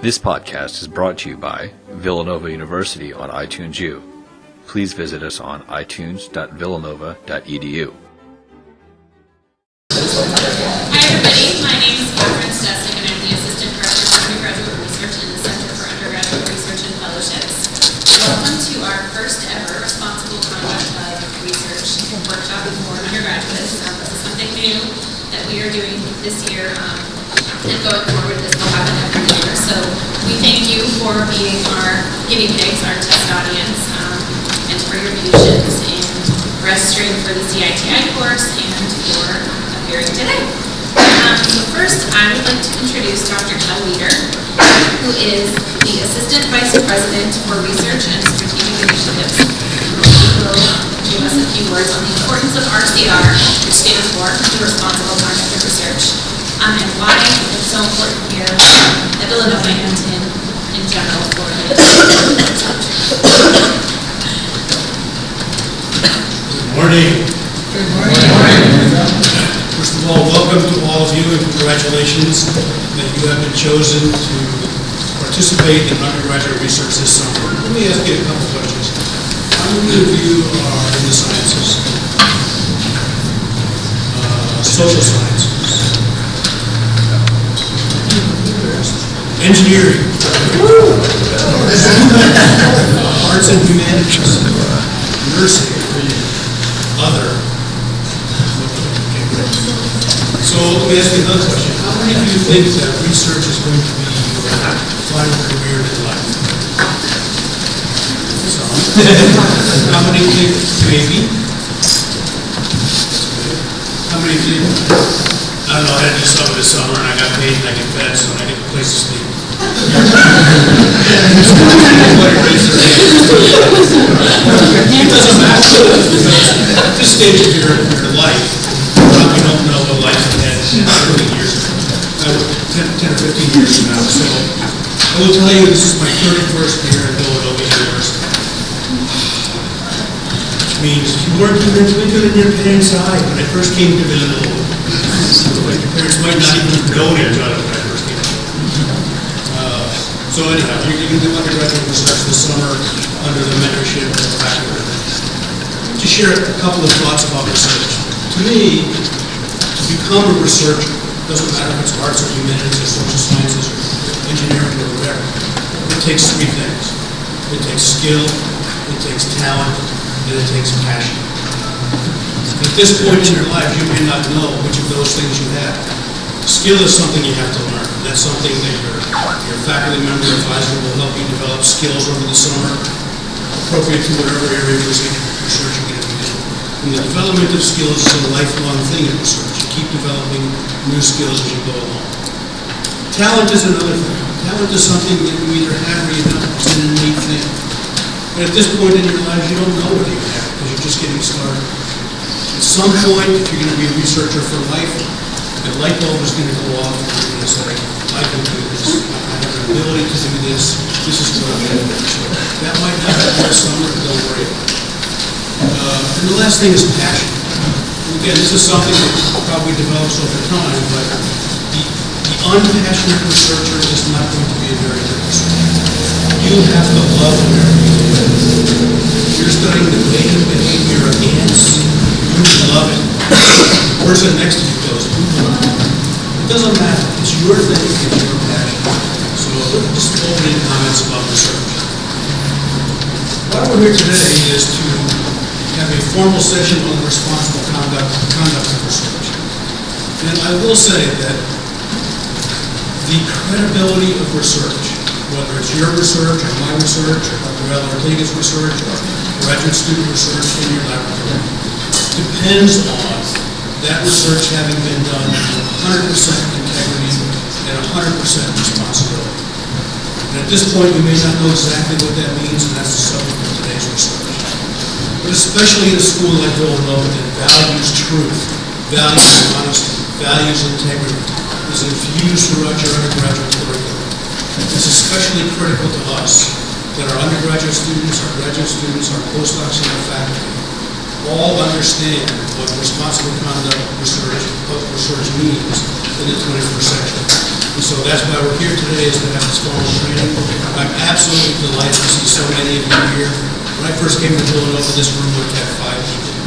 This podcast is brought to you by Villanova University on iTunes U. Please visit us on itunes.villanova.edu. Hi, everybody. My name is Catherine and I'm the Assistant Director Undergraduate Research in the Center for Undergraduate Research and Fellowships. Welcome to our first ever Responsible Conduct of Research workshop undergraduates. Um, something new that we are doing this year, um, and going forward, this will happen every year. So we thank you for being our guinea pigs, our test audience, um, and for your patience in registering for the CITI course and for appearing today. Um, so first, I would like to introduce Dr. Kel Weeder, who is the Assistant Vice President for Research and Strategic Initiatives. He will give us a few words on the importance of RCR, which stands for Responsible of Research, um, and why it's so important here at Villanova and in, in general for the Morning. Good morning. First of all, welcome to all of you and congratulations that you have been chosen to participate in undergraduate research this summer. Let me ask you a couple questions. How many of you are in the sciences? Uh, Social sciences? Engineering? Arts and humanities? Nursing? other. So let me ask you another question. How many of you think that research is going to be your final career in life? How many think maybe? How many think, I don't know, I had to do some of this summer and I got paid and I get fed, so I get a place to sleep. It doesn't matter. At this stage of your, your life, probably don't know what life ahead in 30 years, uh, 10, 10 or 15 years from now. So I will tell you, this is my 31st year at Villanova University. Means you weren't even really good in your parents' eye when I first came to Villanova. Your parents might not even known each when I first came. Uh, So anyhow, going to do undergraduate research this summer under the mentorship of faculty to share a couple of thoughts about research. To me, to become a researcher, doesn't matter if it's arts or humanities or social sciences or engineering or whatever, it takes three things. It takes skill, it takes talent, and it takes passion. At this point in your life, you may not know which of those things you have. Skill is something you have to learn. That's something that your, your faculty member advisor will help you develop skills over the summer, appropriate to whatever area you're be doing. And the development of skills is a lifelong thing in research. You keep developing new skills as you go along. Talent is another thing. Talent is something that you either have or you don't. It's an innate thing. And at this point in your life, you don't know what you have because you're just getting started. At some point, if you're going to be a researcher for life, the light bulb is going to go off and to say, I can do this. I have an ability to do this. This is what I'm going to do. That might not happen this summer, but don't worry. Uh, And the last thing is passion. Again, this is something that probably develops over time, but the the unpassionate researcher is not going to be a very good researcher. You have to love whatever you. If you're studying the behavior of ants, you love it. Person next to you goes. It doesn't matter. It's your thing, it's your passion. So just opening comments about research. Why we're here today is to have a formal session on responsible conduct, conduct of research. And I will say that the credibility of research, whether it's your research or my research or Dr. Ortega's research or graduate student research in your laboratory, depends on that research having been done with 100% integrity and 100% responsibility. And at this point, you may not know exactly what that means, and that's the subject of today's research. But especially in a school like Villanova that values truth, values honesty, values integrity, is infused throughout your undergraduate curriculum. It's especially critical to us that our undergraduate students, our graduate students, our postdocs, and our faculty all understand what responsible conduct research, public research means in the 21st century. And so that's why we're here today, is to have this formal training. I'm absolutely delighted to see so many of you here. When I first came to Villanova, this room would have five people.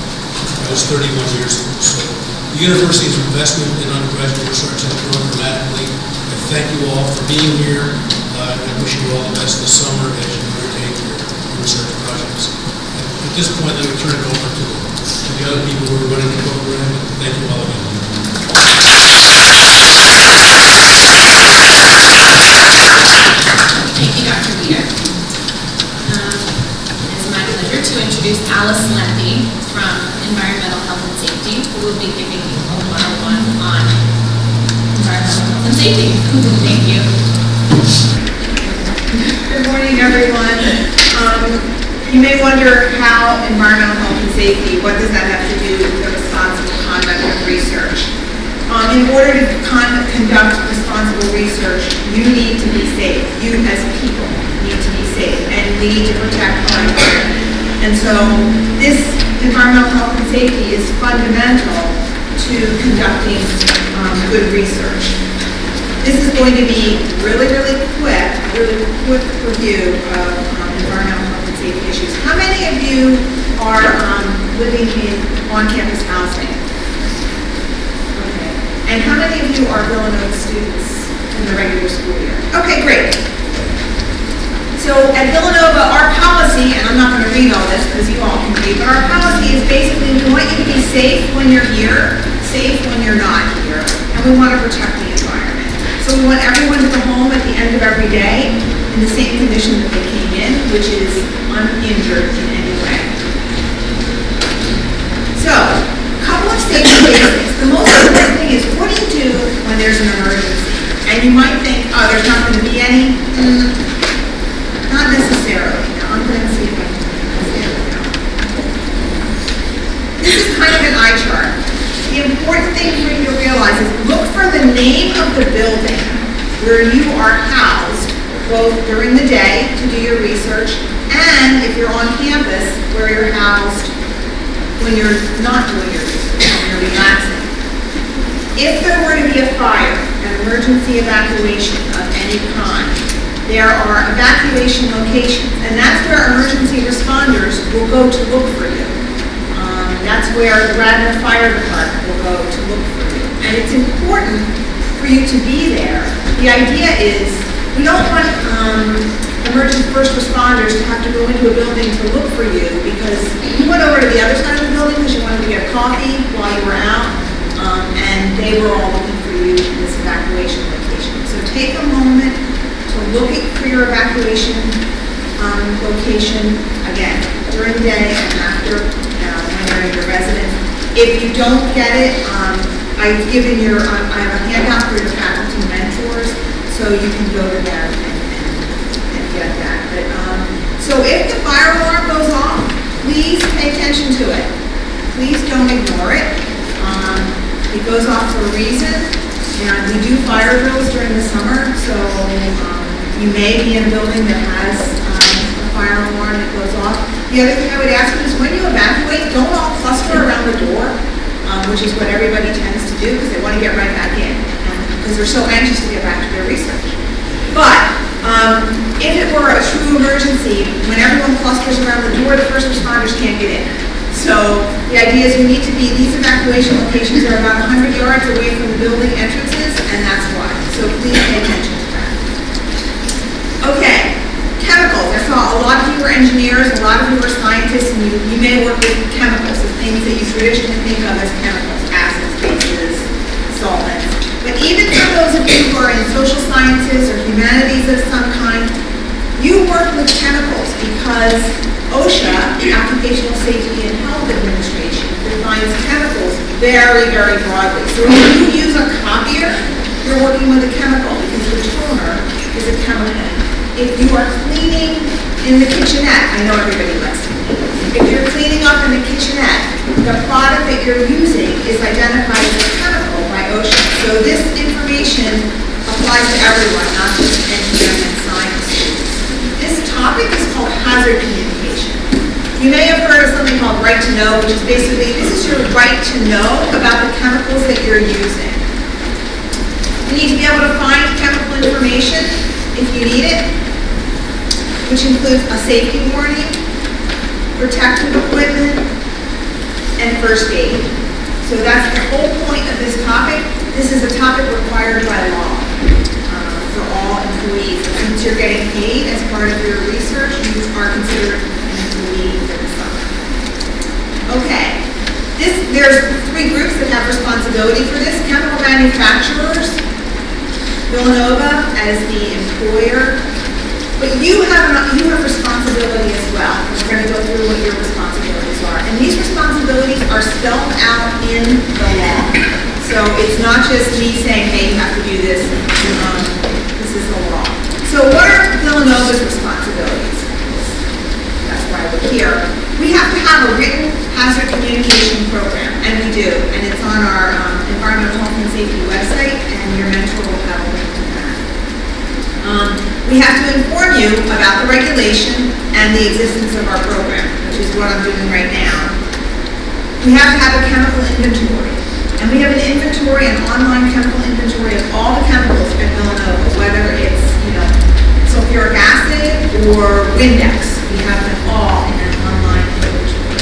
That was 31 years ago. So the university's investment in undergraduate research has grown dramatically. I thank you all for being here, uh, I wish you all the best this summer as you undertake your your research projects. At this point, let me turn it over to to the other people who are running the program. Thank you all again. Thank you, Dr. Weeder. Um, It's my pleasure to introduce Alice Lemby from Environmental Health and Safety, who will be giving you a one-on-one on environmental health and safety. Thank you. Good morning, everyone. Um, You may wonder how environmental health and safety, what does that have to do with the responsible conduct of research? Um, In order to con- conduct responsible research, you need to be safe. You as people need to be safe, and we need to protect our environment. And so this environmental health and safety is fundamental to conducting um, good research. This is going to be really, really quick, really quick review of issues. How many of you are um, living in on-campus housing? Okay. And how many of you are Villanova students in the regular school year? Okay, great. So at Villanova, our policy, and I'm not going to read all this because you all can read, but our policy is basically we want you to be safe when you're here, safe when you're not here, and we want to protect the environment. So we want everyone to go home at the end of every day in the same condition that they came in, which is uninjured in any way. So, a couple of safety basics. The most important thing is what do you do when there's an emergency? And you might think, oh, there's not going to be any. Mm, not necessarily. Now, I'm going to see if I can. This is kind of an eye chart. The important thing for you to realize is look for the name of the building where you are housed, both during the day to do your research, and if you're on campus, where you're housed when you're not doing your research, when you're relaxing. If there were to be a fire, an emergency evacuation of any kind, there are evacuation locations, and that's where emergency responders will go to look for you. Um, That's where the Radnor Fire Department will go to look for you. And it's important for you to be there. The idea is, we don't want um, emergency first responders to have to go into a building to look for you because you went over to the other side of the building because you wanted to get coffee while you were out, um, and they were all looking for you in this evacuation location. So take a moment to look for your evacuation um, location, again, during the day and after, uh, when you're in your residence. If you don't get it, um, I've given your, I have a handout for your mentors, so you can go to and, and and get that. But, um, so if the fire alarm goes off, please pay attention to it. Please don't ignore it. Um, it goes off for a reason, and we do fire drills during the summer, so, um, you may be in a building that has, um, a fire alarm that goes off. The other thing I would ask you is when you evacuate, don't all cluster around the door, um, which is what everybody tends to do, because they want to get right back in, because they're so anxious to get back to their research. But, um, if it were a true emergency, when everyone clusters around the door, the first responders can't get in. So, the idea is you need to be, these evacuation locations are about hundred yards away from the building entrances, and that's why. So please pay attention to that. Okay, chemicals. I saw a lot of you are engineers, a lot of you are scientists, and you, you may work with chemicals, the things that you traditionally think of as chemicals, even for those of you who are in social sciences or humanities of some kind, you work with chemicals because OSHA, the Occupational Safety and Health Administration, defines chemicals very, very broadly. So when you use a copier, you're working with a chemical because the toner is a chemical. If you are cleaning in the kitchenette, I know everybody likes to. If you're cleaning up in the kitchenette, the product that you're using is identified as a chemical So this information applies to everyone, not just engineering and science students. This topic is called hazard communication. You may have heard of something called right to know, which is basically, this is your right to know about the chemicals that you're using. You need to be able to find chemical information if you need it, which includes a safety warning, protective equipment, and first aid. So that's the whole point of this topic. This is a topic required by law uh, for all employees. Since you're getting paid as part of your research, you are considered an employee for the summer. Okay, this, there's three groups that have responsibility for this. Chemical manufacturers, Villanova as the employer, but you have, you have responsibility as well. We're going to go through what your responsibilities are. And these responsibilities are spelled out in the law. So it's not just me saying, hey, you have to do this. Um, This is the law. So what are Villanova's responsibilities? That's why we're here. We have to have a written hazard communication program, and we do. And it's on our um, environmental health and safety website, and your mentor will have a link to that. Um, We have to inform you about the regulation and the existence of our program, which is what I'm doing right now. We have to have a chemical inventory. And we have an inventory, an online chemical inventory of all the chemicals at Villanova, whether it's, you know, sulfuric acid or Windex. We have them all in an online inventory.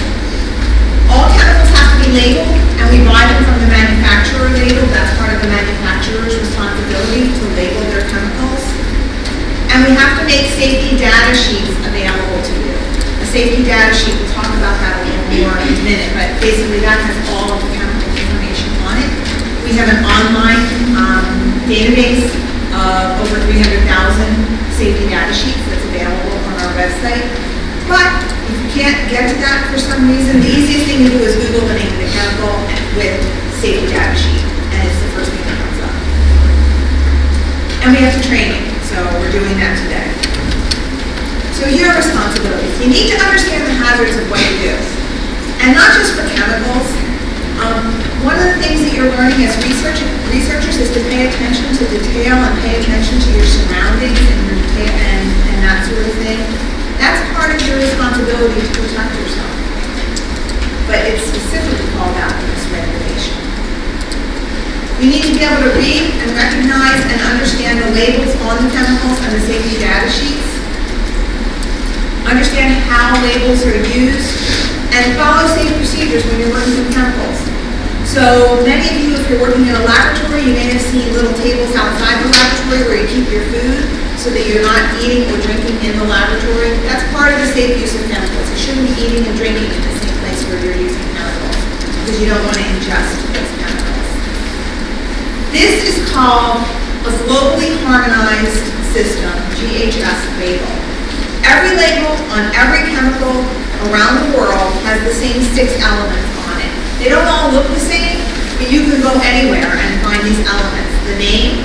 All chemicals have to be labeled, and we buy them from the manufacturer label. That's part of the manufacturer's responsibility to label their chemicals. And we have to make safety data sheets available safety data sheet, we'll talk about that a little more in a minute, but basically that has all of the chemical information on it. We have an online um, database of over 300,000 safety data sheets that's available on our website. But if you can't get to that for some reason, the easiest thing to do is Google the name of the chemical with safety data sheet, and it's the first thing that comes up. And we have to train you, so we're doing that today. So here are responsibilities. You need to understand the hazards of what you do. And not just for chemicals. Um, one of the things that you're learning as research, researchers is to pay attention to detail and pay attention to your surroundings and your and, and that sort of thing. That's part of your responsibility to protect yourself. But it's specifically called out in this regulation. You need to be able to read and recognize and understand the labels on the chemicals and the safety data sheets. Understand how labels are used and follow safe procedures when you're working with chemicals. So many of you, if you're working in a laboratory, you may have seen little tables outside the laboratory where you keep your food so that you're not eating or drinking in the laboratory. That's part of the safe use of chemicals. You shouldn't be eating and drinking in the same place where you're using chemicals because you don't want to ingest those chemicals. This is called a globally harmonized system, GHS label. Every label on every chemical around the world has the same six elements on it. They don't all look the same, but you can go anywhere and find these elements. The name,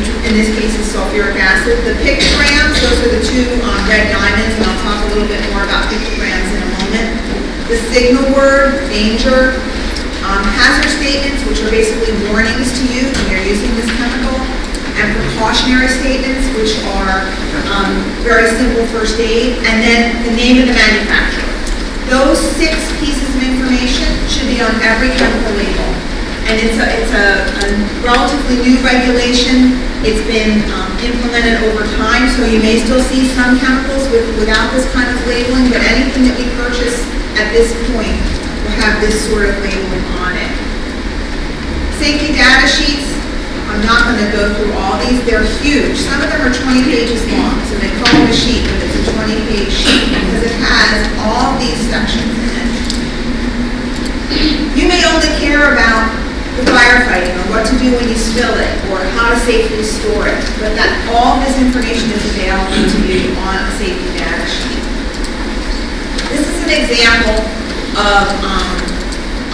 which in this case is sulfuric acid, the pictograms, those are the two um, red diamonds, and I'll talk a little bit more about pictograms in a moment. The signal word, danger, um, hazard statements, which are basically warnings to you when you're using this chemical, and precautionary statements, which are um, very simple first aid, and then the name of the manufacturer. Those six pieces of information should be on every chemical label. And it's a, it's a a relatively new regulation. It's been um, implemented over time, so you may still see some chemicals with, without this kind of labeling, but anything that we purchase at this point will have this sort of labeling on it. Safety data sheets, I'm not going to go through all these, they're huge. Some of them are 20 pages long, so they call it a sheet, but it's a 20-page sheet because it has all these sections in it. You may only care about the firefighting, or what to do when you spill it, or how to safely store it, but that, all this information is available to you on a safety data sheet. This is an example of um,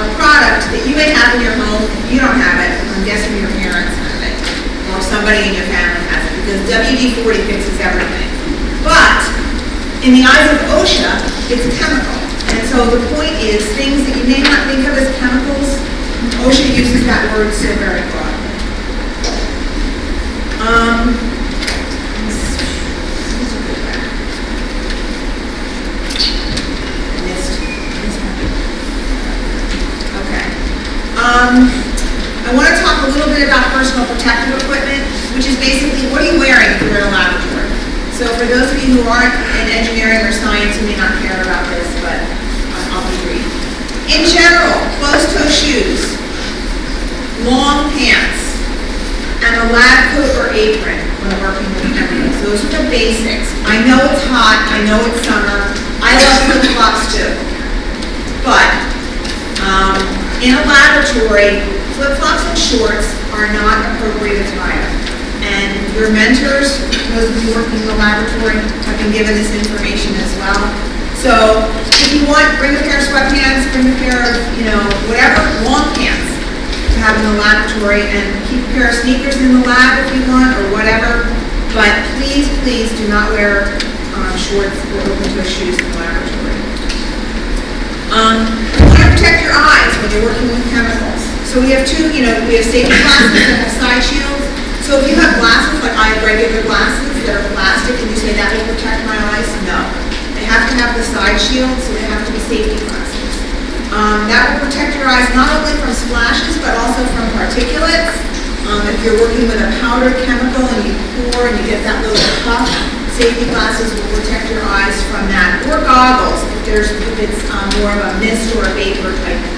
a product that you may have in your home. If you don't have it, I'm guessing your parents or somebody in your family has it, because WD-40 fixes everything. But in the eyes of OSHA, it's a chemical. And so the point is, things that you may not think of as chemicals, OSHA uses that word so very broadly. Um, one. Um, I want to talk a little bit about personal protective equipment, which is basically, what are you wearing if you're in a laboratory? So for those of you who aren't in engineering or science, you may not care about this, but I- I'll be brief. In general, closed-toe shoes, long pants, and a lab coat or apron when working with chemicals. Those are the basics. I know it's hot, I know it's summer, I love flip-flops too. But, um, in a laboratory, flip-flops and shorts are not appropriate attire. And your mentors, those of you working in the laboratory, have been given this information as well. So, if you want, bring a pair of sweatpants, bring a pair of, you know, whatever, long pants to have in the laboratory, and keep a pair of sneakers in the lab if you want, or whatever. But please, please do not wear um, shorts or open-toe shoes in the laboratory. Um, you want to protect your eyes when you're working with chemicals. So we have two, you know, we have safety glasses that have side shields. So if you have glasses, like I have regular glasses that are plastic, and you say that will protect my eyes, no. They have to have the side shield, so they have to be safety glasses. Um, that will protect your eyes not only from splashes, but also from particulates. Um, if you're working with a powder chemical and you pour and you get that little puff, safety glasses will protect your eyes from that. Or goggles, if there's, if it's um, more of a mist or a vapor type.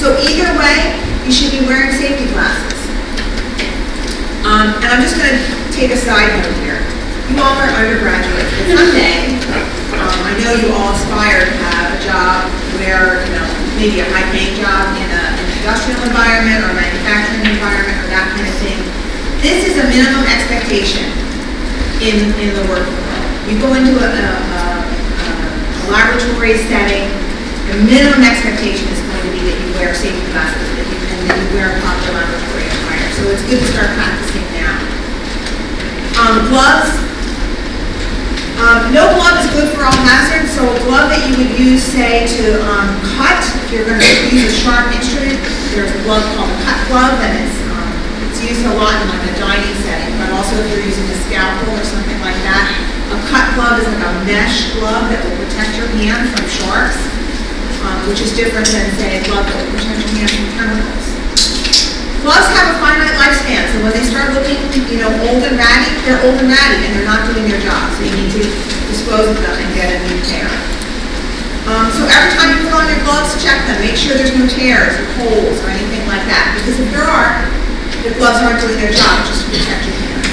So either way, you should be wearing safety glasses. Um, and I'm just gonna take a side note here. You all are undergraduates, but someday, um, I know you all aspire to have a job where, you know, maybe a high-paying job in an industrial environment or a manufacturing environment or that kind of thing. This is a minimum expectation in, in the work world. You go into a, a, a, a laboratory setting, the minimum expectation is going to that you wear safety glasses, and that you wear a proper laboratory attire. So it's good to start practicing now. Um, gloves. Um, no glove is good for all hazards, so a glove that you would use, say, to um, cut, if you're going to use a sharp instrument, there's a glove called a cut glove, and it's, um, it's used a lot in like a dining setting, but also if you're using a scalpel or something like that. A cut glove is like a mesh glove that will protect your hand from sharps, um, which is different than, say, a glove that will protect your hand from chemicals. Gloves have a finite lifespan, so when they start looking, you know, old and ratty, they're old and ratty, and they're not doing their job, so you need to dispose of them and get a new pair. Um, so every time you put on your gloves, check them, make sure there's no tears or holes or anything like that, because if there are, the gloves aren't doing their job, just to protect your hands.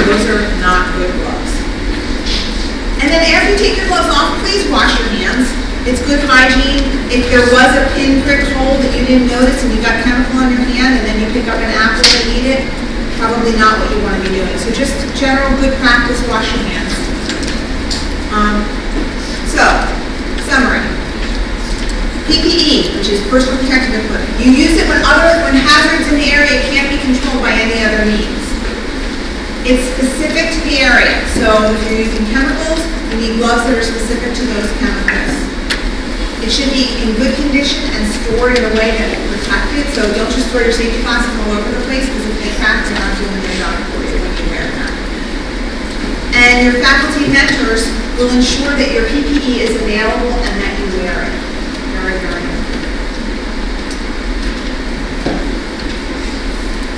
Those are not good gloves. And then after you take your gloves off, please wash your hands. It's good hygiene. If there was a pinprick hole that you didn't notice and you got chemical on your hand and then you pick up an apple and eat it, probably not what you want to be doing. So just general good practice, wash your hands. Um, so, summary. PPE, which is personal protective equipment. You use it when other, when hazards in the area can't be controlled by any other means. It's specific to the area. So if you're using chemicals, you need gloves that are specific to those chemicals. It should be in good condition and stored in a way that will protect it. So don't just throw your safety glasses all over the place because if they crack, they're not doing their job for you when you wear them. And your faculty mentors will ensure that your PPE is available and that you wear it. Very, very important.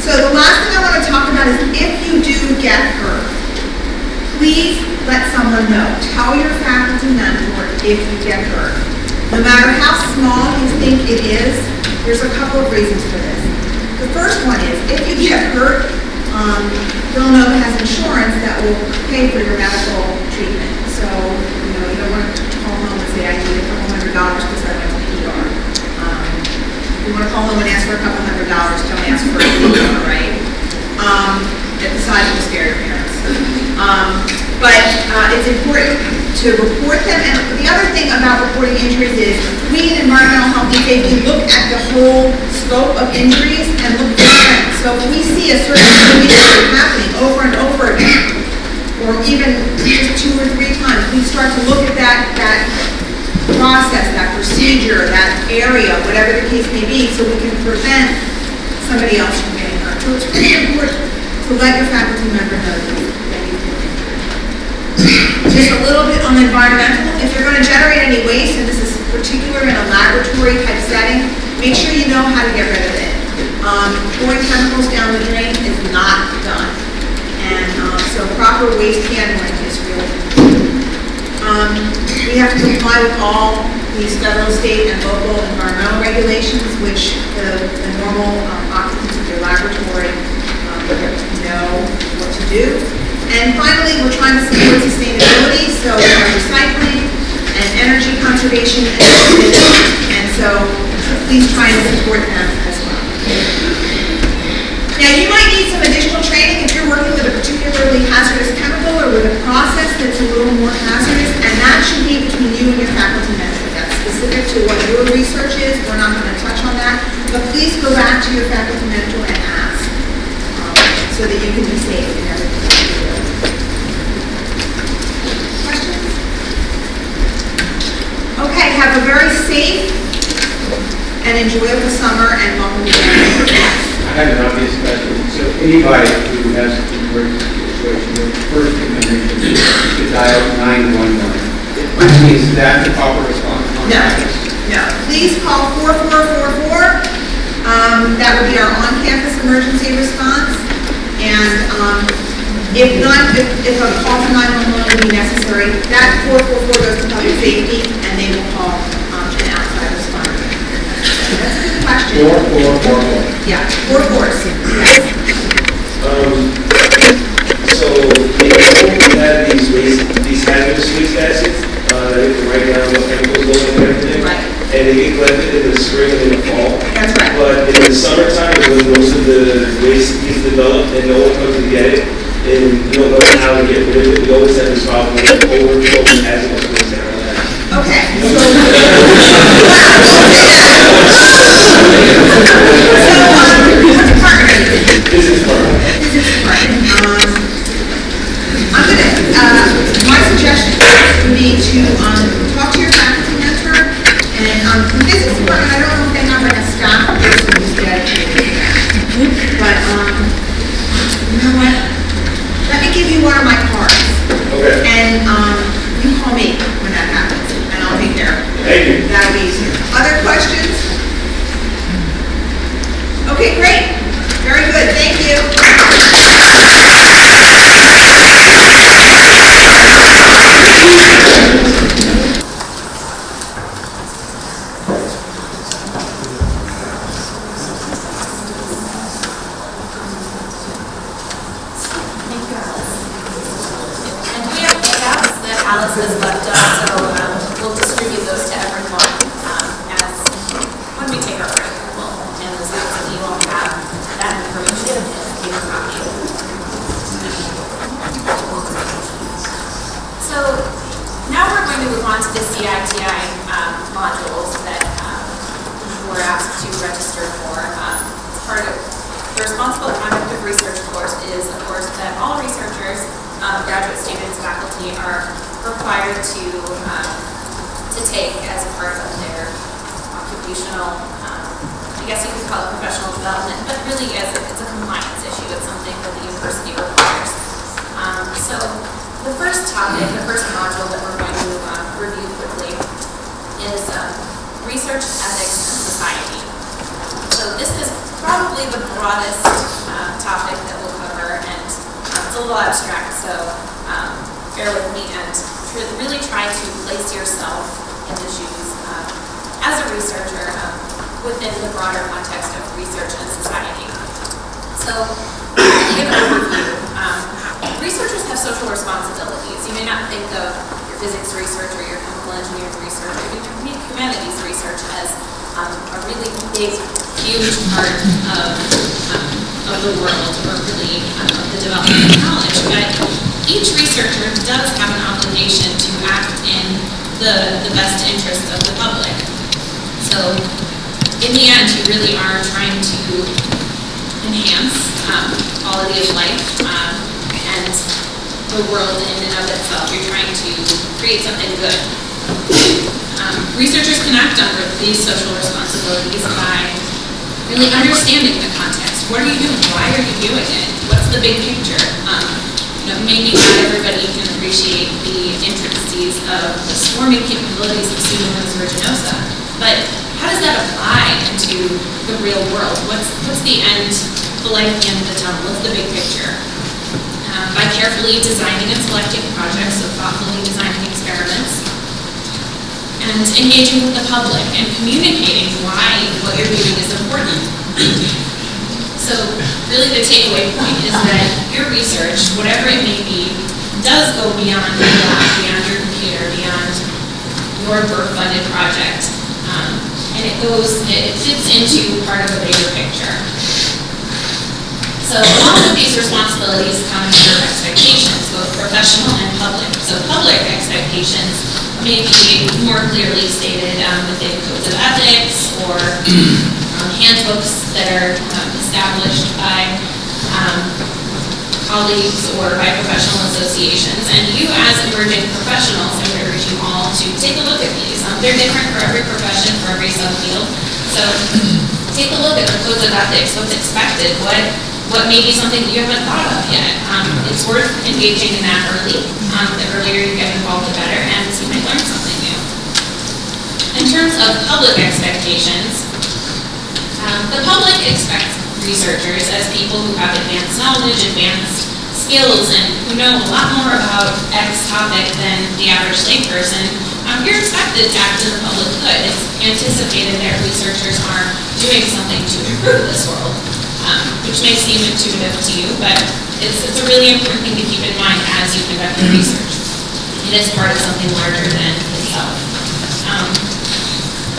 So the last thing I want to talk about is if you do get hurt, please let someone know. Tell your faculty mentor if you get hurt. No matter how small you think it is, there's a couple of reasons for this. The first one is if you get hurt, um, Villanova has insurance that will pay for your medical treatment. So, you know, you don't want to call home and say, I need a couple hundred dollars because I went to the ER. Um, if you want to call home and ask for a couple hundred dollars, don't ask for a right? Um, besides you scare your parents. Um, but uh, it's important to report them. And the other thing about reporting injuries is we in environmental health and safety look at the whole scope of injuries and look for trends. So if we see a certain injury happening over and over again, or even just two or three times, we start to look at that, that process, that procedure, that area, whatever the case may be, so we can prevent somebody else from getting hurt. So it's really important to let your faculty member know that you've. Just a little bit on the environmental. If you're going to generate any waste, and this is particular in a laboratory type setting, make sure you know how to get rid of it. Um, pouring chemicals down the drain is not done. And um, so proper waste handling is really important. Um, we have to comply with all these federal, state, and local environmental regulations, which the, the normal um, occupants of your laboratory um, know what to do. And finally, we're trying to support sustainability, so recycling and energy conservation initiatives, and so please try and support them as well. Now, you might need some additional training if you're working with a particularly hazardous chemical or with a process that's a little more hazardous, and that should be between you and your faculty member. That's specific to what your research is, we're not going to touch on that, but please go back to your faculty mentor and ask, um, so that you can be safe in everything that you do. Questions? Okay, have a very safe and enjoyable summer, and welcome to the I have an obvious question. So anybody who has an emergency situation, the first thing they mention is to dial 911. Is that the proper response on No? No. Please call 4444. Um, That would be our on-campus emergency response. And um, if not, if if a call to 911 would be necessary, that 444 goes to public safety, and they will call um, an outside responder. That's a good question. Four, four, four, four. Yeah, four fours, yes. Um, so, you know, we have these waste, these hazardous waste baskets, uh, that you can write down what chemicals go in and everything. Right. And they get collected in the spring and in the fall. That's right. But in the summertime, is when most of the waste is developed and no one comes to get it, and we don't know how to get rid of it, we always have this problem with overflow of hazardous waste in our labs. Okay. So, um, what department are? This is part it. Physics department. Um, I'm gonna, uh, my suggestion would be to, um, thank you. That'll be easier. Other questions? Okay, great. Very good, thank you. Thank you, Alice. And we have handouts that Alice has left us, so um, we'll distribute those to everyone um, as, when we take our break, we'll hand those out, and you will have that information in your copy. So now we're going to move on to the CITI um, modules that um, we're asked to register for. Um, Part of the responsible conduct of research course is, of course, that all researchers, um, graduate students, faculty are required to, um, to take as part of their occupational, um, I guess you could call it professional development, but really as a, it's a compliance issue. It's something that the university requires. Um, so the first topic, the first module that we're going to um, review quickly is um, research ethics and society. So this is probably the broadest uh, topic that we'll cover, and um, it's a little abstract, so um, bear with me and tr- really try to place yourself in the shoes um, as a researcher um, within the broader context of research and society. So, overview, um, researchers have social responsibilities. You may not think of your physics research or your chemical engineering research or your humanities research as um, a really big, huge part of, um, of the world or really um, of the development of knowledge. But each researcher does have an obligation to act in the, the best interest of the public. So, in the end, you really are trying to enhance um, quality of life um, and the world in and of itself. You're trying to create something good. Um, researchers can act under these social responsibilities by really understanding the context. What are you doing? Why are you doing it? What's the big picture? Um, you know, maybe not everybody can appreciate the intricacies of the swarming capabilities of Pseudomonas aeruginosa, but how does that apply into the real world? What's what's the end, the light at the end of the tunnel? What's the big picture? um, by carefully designing and selecting projects, so thoughtfully designing experiments, and engaging with the public and communicating why what you're doing is important. So really the takeaway point is that your research, whatever it may be, does go beyond your lab, beyond your computer, beyond your work-funded project. It goes, it it fits into part of a bigger picture. So along with these responsibilities come your expectations, both professional and public. So public expectations may be more clearly stated um, within codes of ethics or um, handbooks that are um, established by um, colleagues or by professional associations. And you as emerging professionals, I would urge you all to take a look at these. Um, They're different for every profession, for every subfield. So take a look at the codes of ethics, what's expected, what, what may be something that you haven't thought of yet. Um, It's worth engaging in that early. Um, The earlier you get involved, the better, and you might learn something new. In terms of public expectations, um, the public expects researchers as people who have advanced knowledge, advanced skills, and who know a lot more about X topic than the average layperson. Um, you're expected to act in the public good. It's anticipated that researchers are doing something to improve this world, um, which may seem intuitive to you, but it's, it's a really important thing to keep in mind as you conduct your research. It is part of something larger than itself. Um,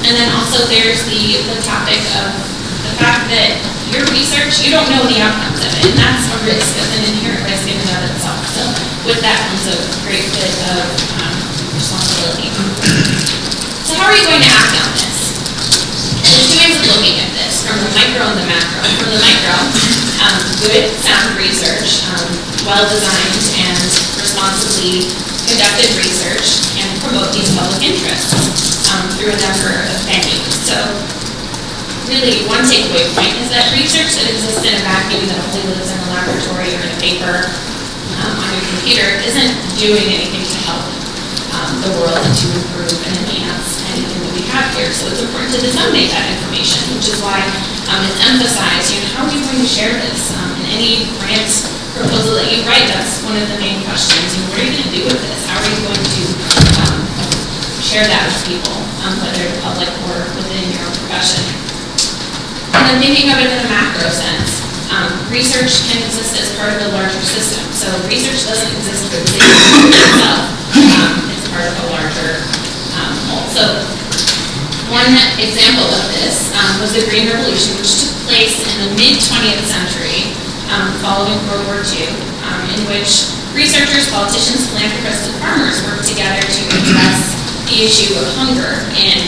and then also there's the, the topic of the fact that your research, you don't know the outcomes of it, and that's a risk, that's an inherent risk in and of itself. So with that comes a great bit of um, responsibility. So how are you going to act on this? There's two ways of looking at this, from the micro and the macro. From the micro, um, good, sound research, um, well-designed and responsibly conducted research, and promote these public interests um, through a number of venues. So really, one takeaway point is that research that exists in a vacuum that only lives in a laboratory or in a paper um, on your computer isn't doing anything to help um, the world to improve and enhance anything that we have here. So it's important to disseminate that information, which is why um, it's emphasized, you know, how are you going to share this? Um, in any grant proposal that you write, that's one of the main questions. You know, what are you going to do with this? How are you going to um, share that with people, um, whether the public or within your profession? And then thinking of it in a macro sense, um, research can exist as part of a larger system. So research doesn't exist for itself. Um, it's part of a larger um, whole. So one example of this um, was the Green Revolution, which took place in the mid-20th century, um, following World War II, um, in which researchers, politicians, philanthropists, and farmers worked together to address the issue of hunger in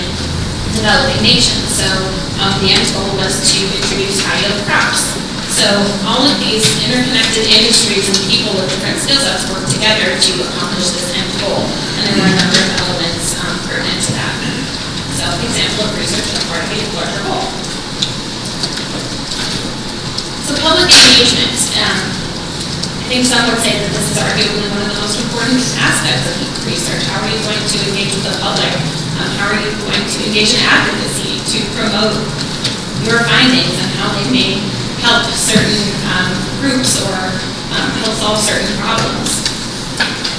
developing nations. So um, the end goal was to introduce high-yield crops. So all of these interconnected industries and people with different skill sets work together to accomplish this end goal. And there were a number of elements um, pertinent to that. So example of research as part of a larger goal. So public engagement. Um, I think some would say that this is arguably one of the most important aspects of research. How are you going to engage with the public? Um, how are you going to engage in advocacy to promote your findings and how they may help certain um, groups or um, help solve certain problems?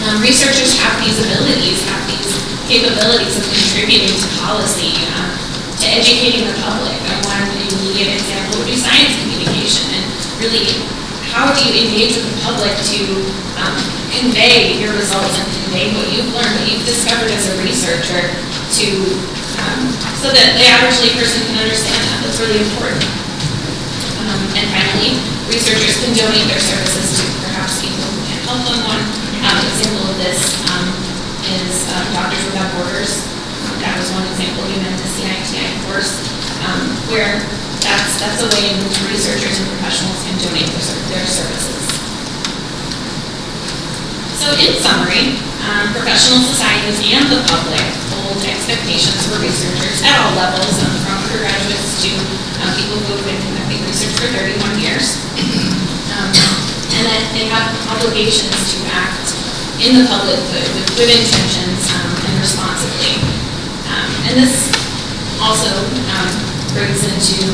Um, researchers have these abilities, have these capabilities of contributing to policy, uh, to educating the public. I And one immediate example would be science communication. And really, how do you engage with the public to um, convey your results and convey what you've learned, what you've discovered as a researcher, to um, so that the average layperson can understand that. That's really important. Um, and finally, researchers can donate their services to perhaps people who can't help them. One um, example of this um, is um, Doctors Without Borders. That was one example given at the CITI course, um, where that's, that's a way in which researchers and professionals can donate their, their services. So in summary, um, professional societies and the public hold expectations for researchers at all levels, um, from undergraduates to um, people who have been conducting research for 31 years. Um, and that they have obligations to act in the public good with good intentions um, and responsibly. Um, and this also brings into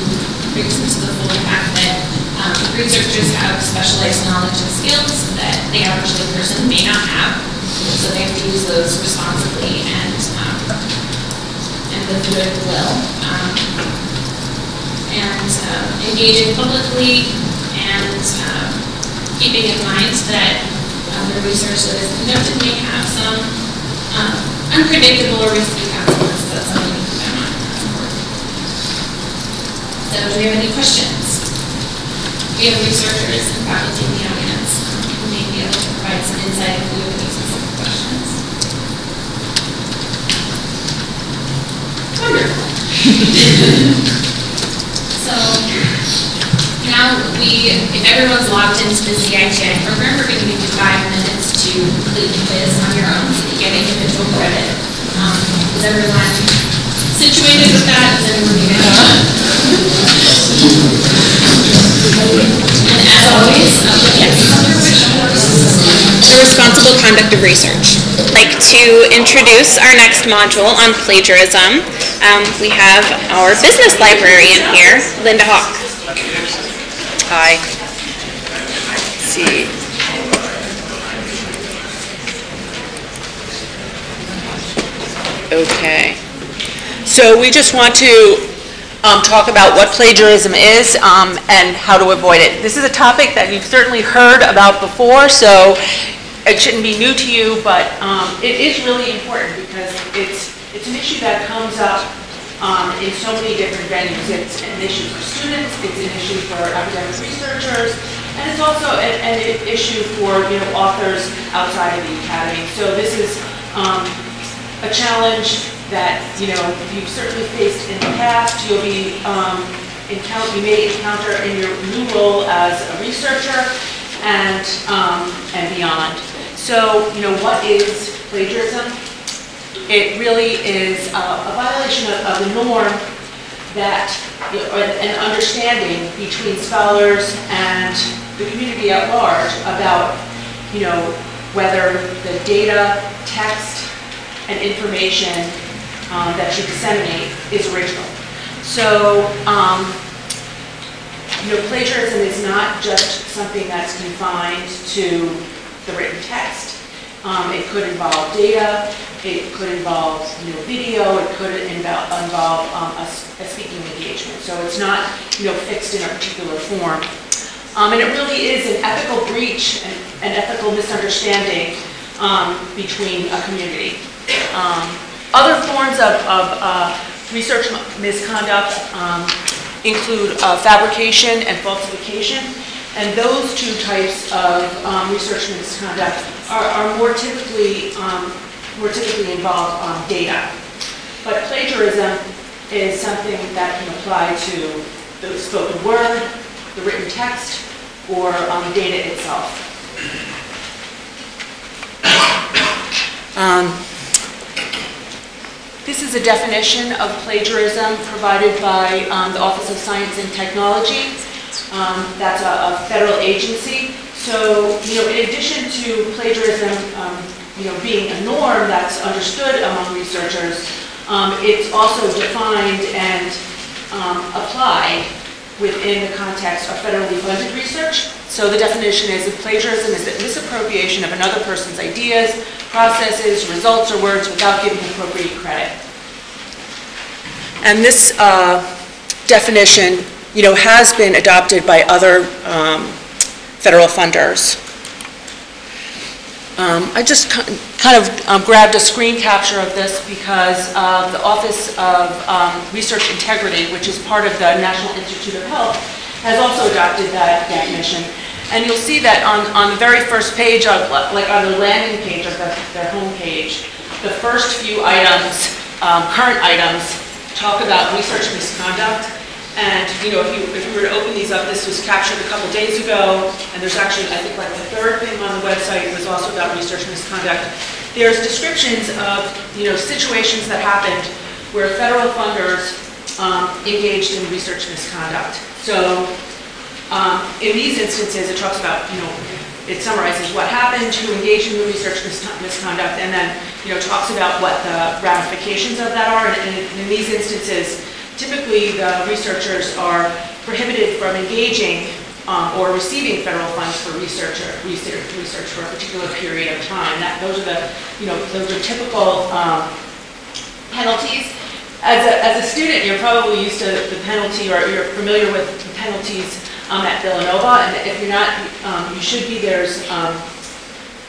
brings into the full fact that Um, researchers have specialized knowledge and skills that the average layperson may not have, so they have to use those responsibly and, um, and with goodwill. Um, and um, engaging publicly and um, keeping in mind that the research that is conducted may have some um, unpredictable or risky consequences. That's something to keep in mind. So do we have any questions? We have researchers and faculty in the audience who may be able to provide some insight if we have any specific questions. Wonderful. So now we, if everyone's logged into the CITI program, we're going to give you five minutes to complete the quiz on your own you get individual credit. Um, Is everyone situated with that? Is everyone good? And as always, um, yes, The responsible conduct of research. I'd like to introduce our next module on plagiarism. Um, we have our business librarian here, Linda Hawk. Hi. Let's see. Okay. So we just want to um, talk about what plagiarism is um, and how to avoid it. This is a topic that you've certainly heard about before, so it shouldn't be new to you, but um, it is really important because it's, it's an issue that comes up um, in so many different venues. It's an issue for students, it's an issue for academic researchers, and it's also an, an issue for, you know, authors outside of the academy. So this is um, a challenge that, you know, you've certainly faced in the past. You'll be, um, encounter, you may encounter in your new role as a researcher and, um, and beyond. So, you know, what is plagiarism? It really is a a violation of, of the norm that, you know, an understanding between scholars and the community at large about, you know, whether the data, text, and information um, that you disseminate is original. So, um, you know, plagiarism is not just something that's confined to the written text. Um, It could involve data, it could involve, you know, video, it could involve involve um, a a speaking engagement. So it's not, you know, fixed in a particular form. Um, And it really is an ethical breach, and an ethical misunderstanding um, between a community. Um, Other forms of of, uh, research misconduct um, include uh, fabrication and falsification, and those two types of um, research misconduct are are more typically, um, more typically involve um, data. But plagiarism is something that can apply to the spoken word, the written text, or um, data itself. This is a definition of plagiarism provided by um, the Office of Science and Technology. Um, That's a a federal agency. So, you know, in addition to plagiarism, um, you know, being a norm that's understood among researchers, um, it's also defined and um, applied within the context of federally funded research. So the definition is that plagiarism is the misappropriation of another person's ideas, processes, results, or words without giving appropriate credit. And this uh, definition, you know, has been adopted by other um, federal funders. Um, I just kind of um, grabbed a screen capture of this because uh, the Office of um, Research Integrity, which is part of the National Institute of Health, has also adopted that definition. And you'll see that on, on the very first page of, like on the landing page of the- their homepage, the first few items, um, current items, talk about research misconduct. And, you know, if you, if you were to open these up, this was captured a couple days ago, and there's actually, I think, like the third thing on the website was also about research misconduct. There's descriptions of, you know, situations that happened where federal funders um, engaged in research misconduct. So, um, in these instances, it talks about, you know, it summarizes what happened, who engaged in the research mis- misconduct, and then, you know, talks about what the ramifications of that are. And in- in these instances, typically, the researchers are prohibited from engaging um, or receiving federal funds for research research, research for a particular period of time. That, those are the, you know, those are typical um, penalties. As a, as a student, you're probably used to the penalty, or you're familiar with the penalties um, at Villanova, and if you're not, um, you should be, there's um,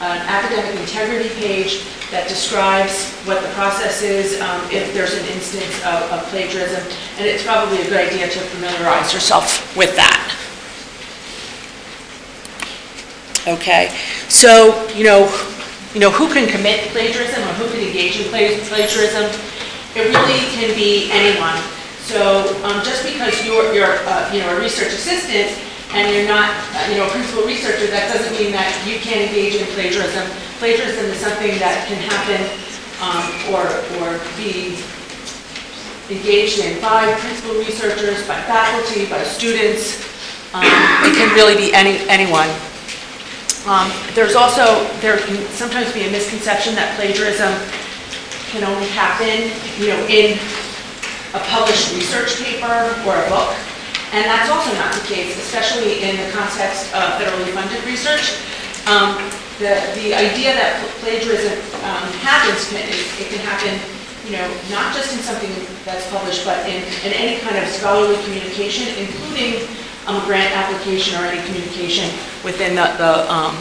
an academic integrity page that describes what the process is um, if there's an instance of of plagiarism, and it's probably a good idea to familiarize yourself with that. Okay, so, you know, you know, who can commit plagiarism or who can engage in plagiarism? It really can be anyone. So um, just because you're, you're, uh, you know, a research assistant and you're not, uh, you know, a principal researcher, that doesn't mean that you can't engage in plagiarism. Plagiarism is something that can happen um, or, or be engaged in by principal researchers, by faculty, by students. Um, It can really be any, anyone. Um, There's also, there can sometimes be a misconception that plagiarism can only happen, you know, in a published research paper or a book. And that's also not the case, especially in the context of federally funded research. Um, The, the idea that plagiarism um, happens, it it can happen, you know, not just in something that's published, but in, in any kind of scholarly communication, including um, grant application or any communication within the, the, um,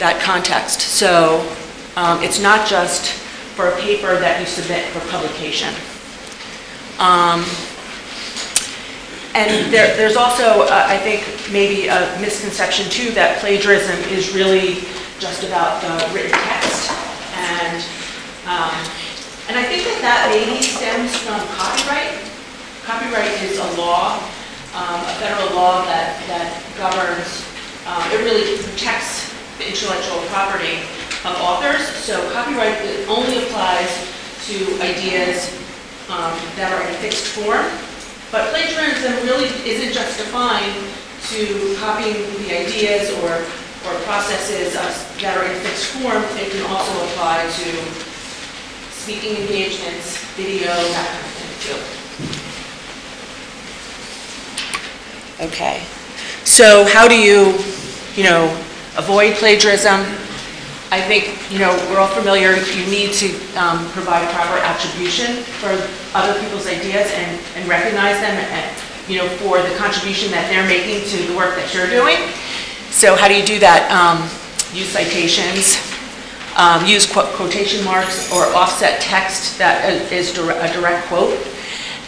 that context. So um, it's not just for a paper that you submit for publication. Um, And there, there's also, uh, I think, maybe a misconception too, that plagiarism is really just about the written text. And, um, and I think that that maybe stems from copyright. Copyright is a law, um, a federal law that, that governs, um, it really protects the intellectual property of authors. So copyright only applies to ideas um, that are in fixed form. But plagiarism really isn't just defined to copying the ideas or, or processes of- that are in fixed form. It can also apply to speaking engagements, video, that kind of thing too. Okay, so how do you, you know, avoid plagiarism? I think, you know, we're all familiar, you need to um, provide proper attribution for other people's ideas and and recognize them, and, you know, for the contribution that they're making to the work that you're doing. So how do you do that? Um, Use citations, um, use quote- quotation marks or offset text that is a direct quote.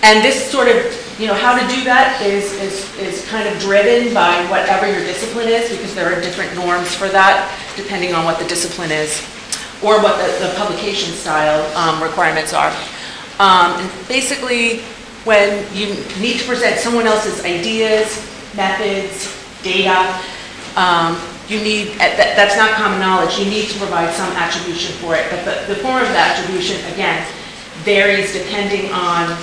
And this sort of, you know, how to do that is, is, is kind of driven by whatever your discipline is, because there are different norms for that, depending on what the discipline is, or what the, the publication style um, requirements are. Um, and basically, when you need to present someone else's ideas, methods, data, um, you need, that, that's not common knowledge, you need to provide some attribution for it. But the, the form of the attribution, again, varies depending on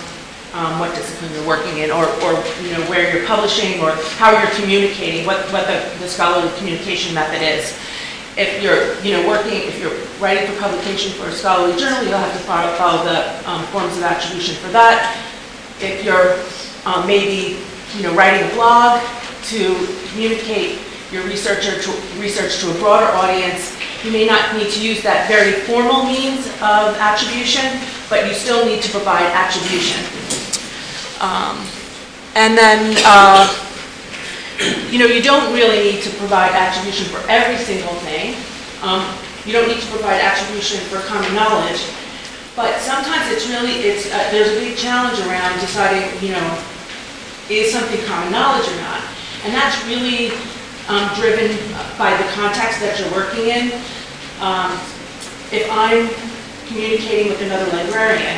um, what discipline you're working in, or, or, you know, where you're publishing, or how you're communicating, what, what the, the scholarly communication method is. If you're, you know, working, if you're writing for publication for a scholarly journal, you'll have to follow, follow the um, forms of attribution for that. If you're um, maybe, you know, writing a blog to communicate your researcher to, research to a broader audience, you may not need to use that very formal means of attribution, but you still need to provide attribution. Um, And then, uh, you know, you don't really need to provide attribution for every single thing. Um, You don't need to provide attribution for common knowledge, but sometimes it's really, it's, uh, there's a big challenge around deciding, you know, is something common knowledge or not? And that's really um, driven by the context that you're working in. Um, If I'm communicating with another librarian,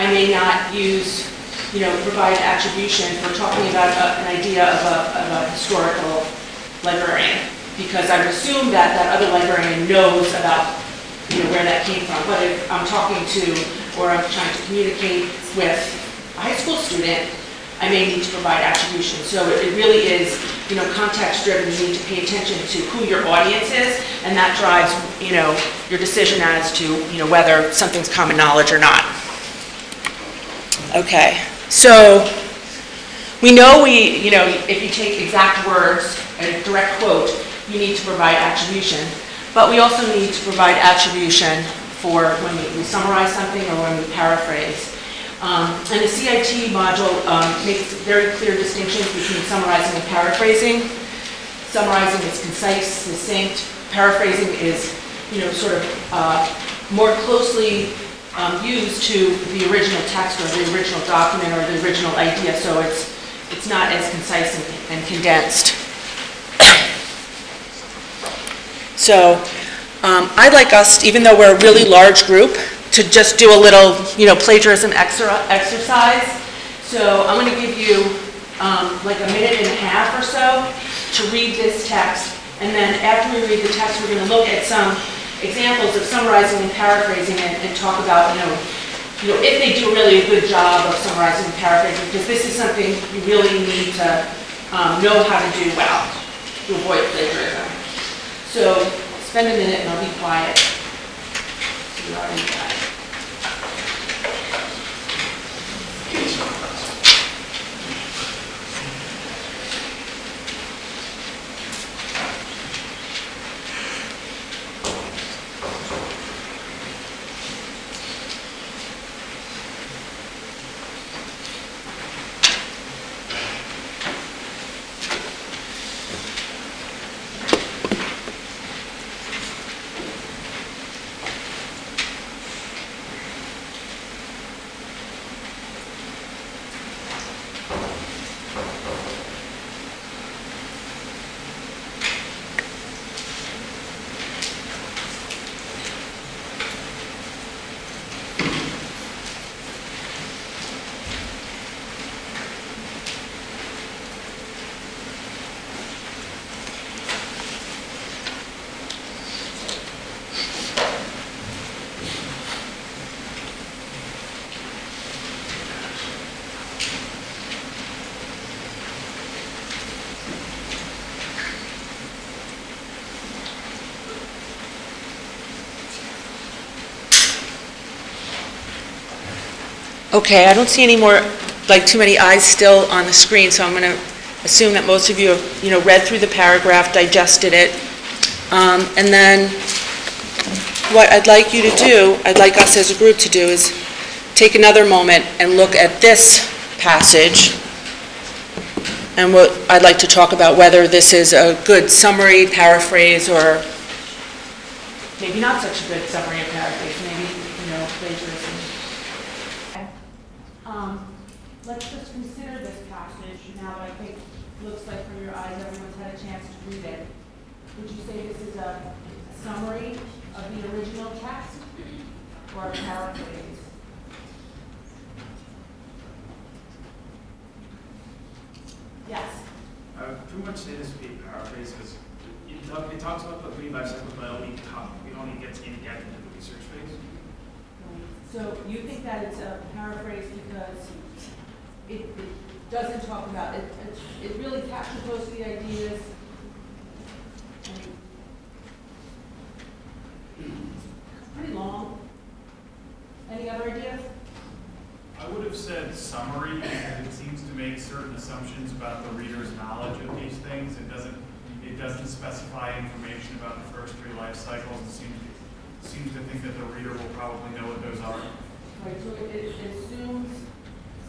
I may not use, you know, provide attribution for talking about a- an idea of a, of a historical librarian, because I would assume that that other librarian knows about, you know, where that came from. But if I'm talking to, or I'm trying to communicate with a high school student, I may need to provide attribution. So it it really is, you know, context-driven, you need to pay attention to who your audience is, and that drives, you know, your decision as to, you know, whether something's common knowledge or not. Okay, so we know we, you know, if you take exact words, a direct quote, you need to provide attribution, but we also need to provide attribution for when we summarize something or when we paraphrase. Um, And the CIT module um, makes very clear distinctions between summarizing and paraphrasing. Summarizing is concise, succinct, paraphrasing is, you know, sort of uh, more closely um, used to the original text or the original document or the original idea, so it's, it's not as concise and- and condensed. So um, I'd like us, even though we're a really large group, to just do a little, you know, plagiarism exer- exercise. So I'm going to give you um, like a minute and a half or so to read this text. And then after we read the text, we're going to look at some examples of summarizing and paraphrasing and and talk about, you know, you know, if they do really a good job of summarizing and paraphrasing, because this is something you really need to um, know how to do well to avoid plagiarism. So spend a minute and I'll be quiet. So you Okay, I don't see any more, like, too many eyes still on the screen, so I'm going to assume that most of you have, you know, read through the paragraph, digested it. Um, And then, what I'd like you to do, I'd like us as a group to do, is take another moment and look at this passage. And what, I'd like to talk about whether this is a good summary, paraphrase, or maybe not such a good summary or paraphrase, maybe, you know, plagiarism. Um, Let's just consider this passage now that I think, looks like from your eyes, everyone's had a chance to read it. Would you say this is a summary of the original text or a paraphrase? Yes. I would pretty much say this would be a paraphrase, because it talk- it talks about the three life cycles, but it only talk, it only gets in depth into the research phase. So you think that it's a paraphrase because it, it doesn't talk about, it, it- it really captures most of the ideas? It's pretty long. Any other ideas? I would have said summary, because it seems to make certain assumptions about the reader's knowledge of these things. It doesn't, it doesn't specify information about the first three life cycles. It seems, seems to think that the reader will probably know what those are. Right, so it it assumes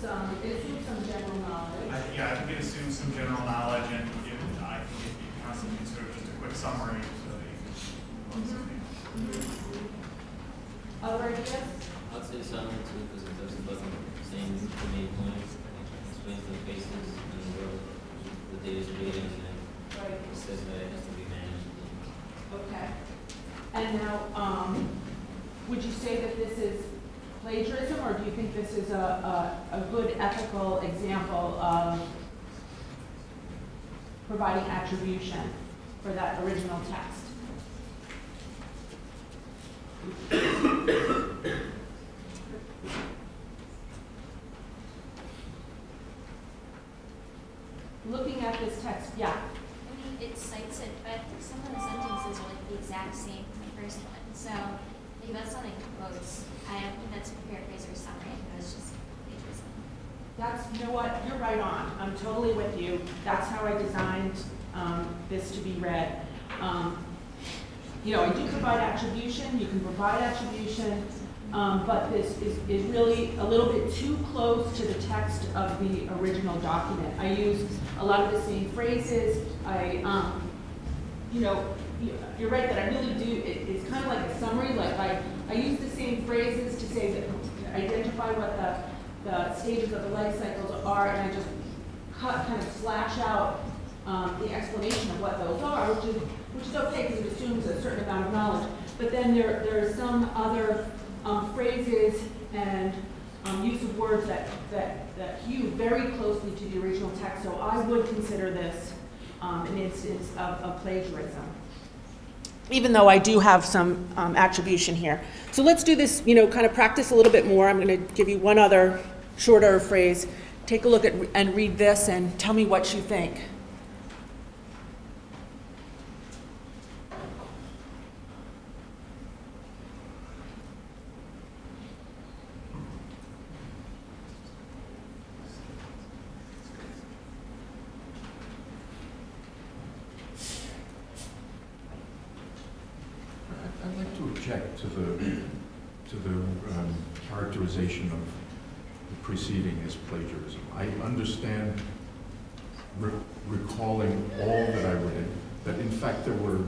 some, it assumes some general knowledge. I, yeah, I think it assumes some general knowledge, and it, I think it constitutes sort of just a quick summary, so that you can. Other ideas? I'd say summary too, because it doesn't, doesn't say the main points, I think it explains the basis and the world, the data's created, and then Right. it says that it has to be managed. Okay. And now, um, would you say that this is plagiarism, or do you think this is a, a, a good ethical example of providing attribution for that original text? Looking at this text, yeah, I mean, it cites it, but some of the sentences are like the exact same from the first one. So maybe that's not like quotes. I don't think that's a paraphrase or summary. I think that's just plagiarism. That's, you know what, you're right on. Totally with you. That's how I designed um, this to be read. Um, You know, I do provide attribution, you can provide attribution, um, but this is, is really a little bit too close to the text of the original document. I use a lot of the same phrases, I, um, you know, you- you're right that I really do, it, it's kind of like a summary, like I, I use the same phrases to say that, identify what the, the stages of the life cycles are, and I just cut, kind of slash out, um, the explanation of what those are, which is, which is okay, because it assumes a certain amount of knowledge. But then there, there are some other, um, phrases and, um, use of words that, that, that hew very closely to the original text, so I would consider this, um, an instance of, of plagiarism. Even though I do have some, um, attribution here. So let's do this, you know, kind of practice a little bit more. I'm gonna give you one other shorter phrase. Take a look at, and read this and tell me what you think. I'd I'd like to object to the, to the um, characterization of the preceding as plagiarism. I understand re- recalling all that I read, that in fact there were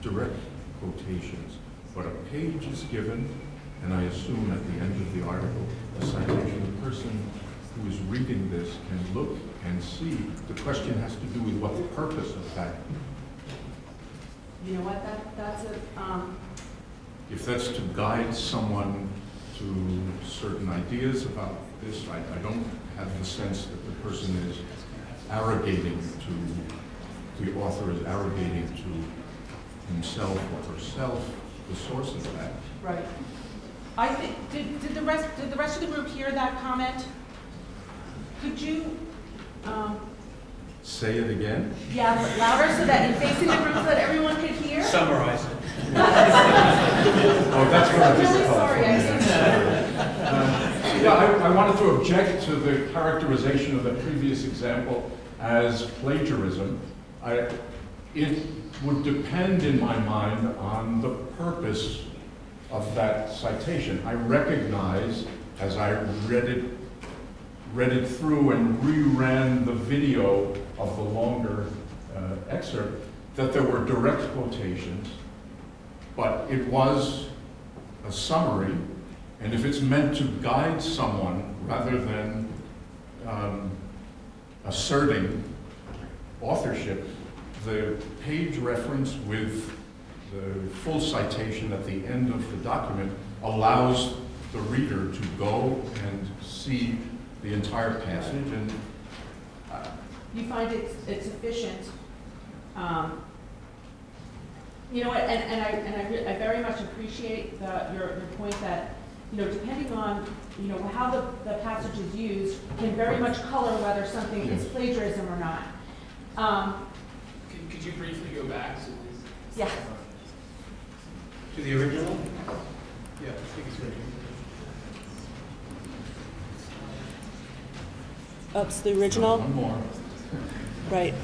direct quotations, but a page is given, and I assume at the end of the article, a citation, the person who is reading this can look and see. The question has to do with what the purpose of that You know what, that, that's a, um, if that's to guide someone to certain ideas about this, I, I don't have the sense that the person is arrogating to, the author is arrogating to himself or herself the source of that. Right. I think, did, did the rest, did the rest of the group hear that comment? Could you, um, Say it again? yeah, but louder so that, and facing the group so that everyone could hear? Summarize it. Oh, that's what I I'm was really sorry, I think. Uh, Yeah, I, I wanted to object to the characterization of the previous example as plagiarism. I, it would depend in my mind on the purpose of that citation. I recognize, as I read it, read it through and reran the video of the longer uh, excerpt, that there were direct quotations, but it was a summary, and if it's meant to guide someone rather than um, asserting authorship, the page reference with the full citation at the end of the document allows the reader to go and see the entire passage and You find it's, it's efficient. Um, You know and, and I, and I, re- I very much appreciate the, your, your point that, you know, depending on, you know, how the, the passage is used, can very much color whether something is plagiarism or not. Um, Could, could you briefly go back to Yeah. To the original? Yeah, I think it's the original? one more. Right.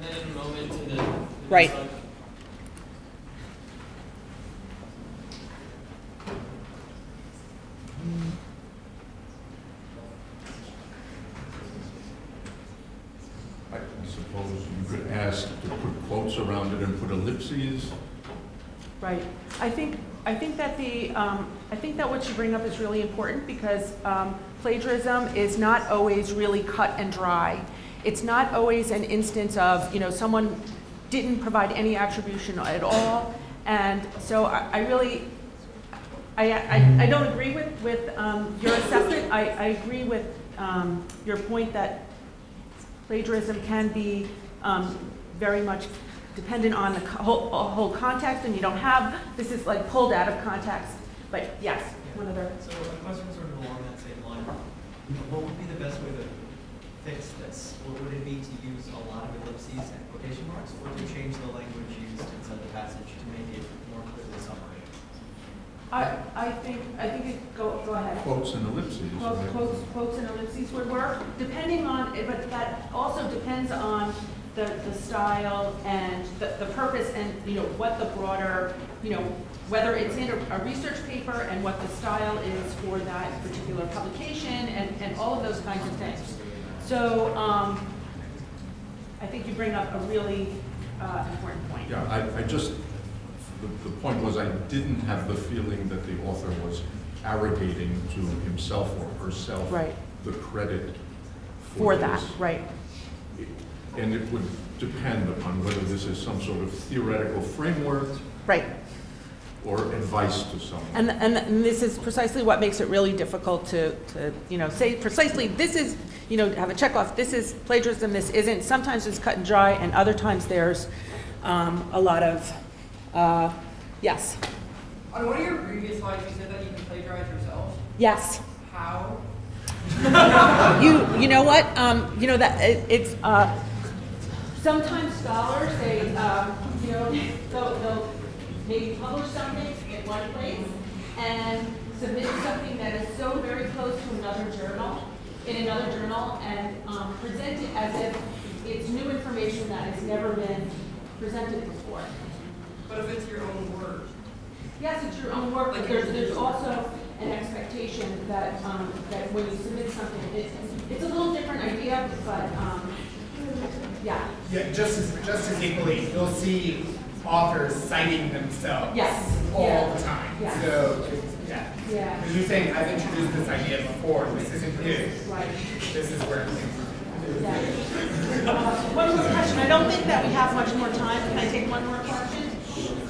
And then in a moment to the. the Right. slide. I suppose you could ask to put quotes around it and put ellipses. Right. I think, I think that the, um, I think that what you bring up is really important because um, plagiarism is not always really cut and dry. It's not always an instance of, you know, someone didn't provide any attribution at all. And so I, I really, I, I, I don't agree with, with um, your assessment. I, I agree with um, your point that plagiarism can be um, very much dependent on the whole, uh, whole context, and you don't have, this is like pulled out of context. But yes, one other. So a question sort of along that same line. What would be the best way to fix this? What would it be to use a lot of ellipses and quotation marks, or to change the language used inside the passage to make it more clearly summary? I, I think, I think it, go, go ahead. Quotes and ellipses. Quotes, quotes, quotes and ellipses would work, depending on, but that also depends on the, the style and the, the purpose and, you know, what the broader, you know, whether it's in a, a research paper and what the style is for that particular publication and, and all of those kinds of things. So, um, I think you bring up a really, uh, important point. Yeah, I, I just, the, the point was I didn't have the feeling that the author was arrogating to himself or herself Right. the credit For for that, right. And it would depend upon whether this is some sort of theoretical framework Right. or advice to someone. And, and, and this is precisely what makes it really difficult to, to, you know, say precisely, this is, you know, have a check off, this is plagiarism, this isn't. Sometimes it's cut and dry, and other times there's um, a lot of, uh, yes, On one of your previous slides, you said that you can plagiarize yourself. yes. How? You, you know what, um, you know, that, it, it's, uh, sometimes scholars, they, um, you know, they'll, they'll maybe publish something in one place and submit something that is so very close to another journal, in another journal, and, um, present it as if it's new information that has never been presented before. But if it's your own work. Yes, it's your own work, but there's, there's also an expectation that, um, that when you submit something, it's, it's a little different idea, but, um, yeah. Yeah, just as, just as equally, you'll see authors citing themselves. Yes, All yeah, the time. yeah. So, yeah. Yeah. Because you're saying, I've introduced this idea before, this isn't new. Right. This is where it came from. Uh, One more question, I don't think that we have much more time, can I take one more question?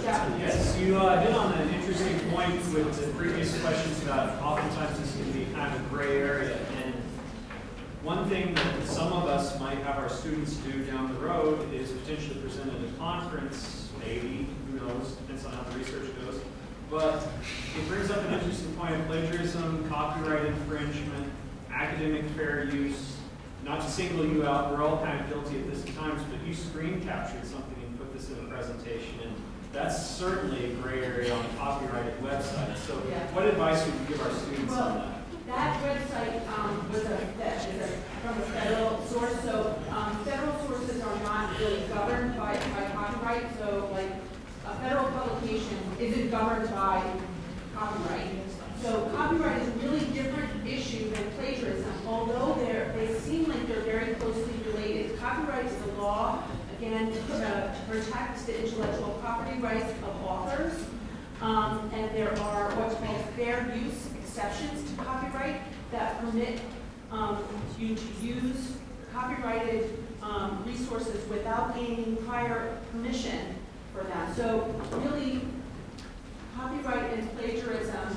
Yeah. Yes, you uh, hit on an interesting point with the previous questions about oftentimes this can be kind of a gray area. One thing that some of us might have our students do down the road is potentially present at a conference, maybe, who knows, depends on how the research goes. But it brings up an interesting point of plagiarism, copyright infringement, academic fair use. Not to single you out, we're all kind of guilty of this at times, but you screen captured something and put this in a presentation, and that's certainly a gray area on copyrighted websites. So Yeah. what advice would you give our students on that? That website um, was a, that is a, from a federal source, so um, federal sources are not really governed by, by copyright, so like a federal publication isn't governed by copyright. So copyright is a really different issue than plagiarism, although they seem like they're very closely related. Copyright is the law, again, to to protect the intellectual property rights of authors. Um, and there are what's called fair use exceptions to copyright that permit, um, you to use copyrighted, um, resources without gaining prior permission for that. So really, copyright and plagiarism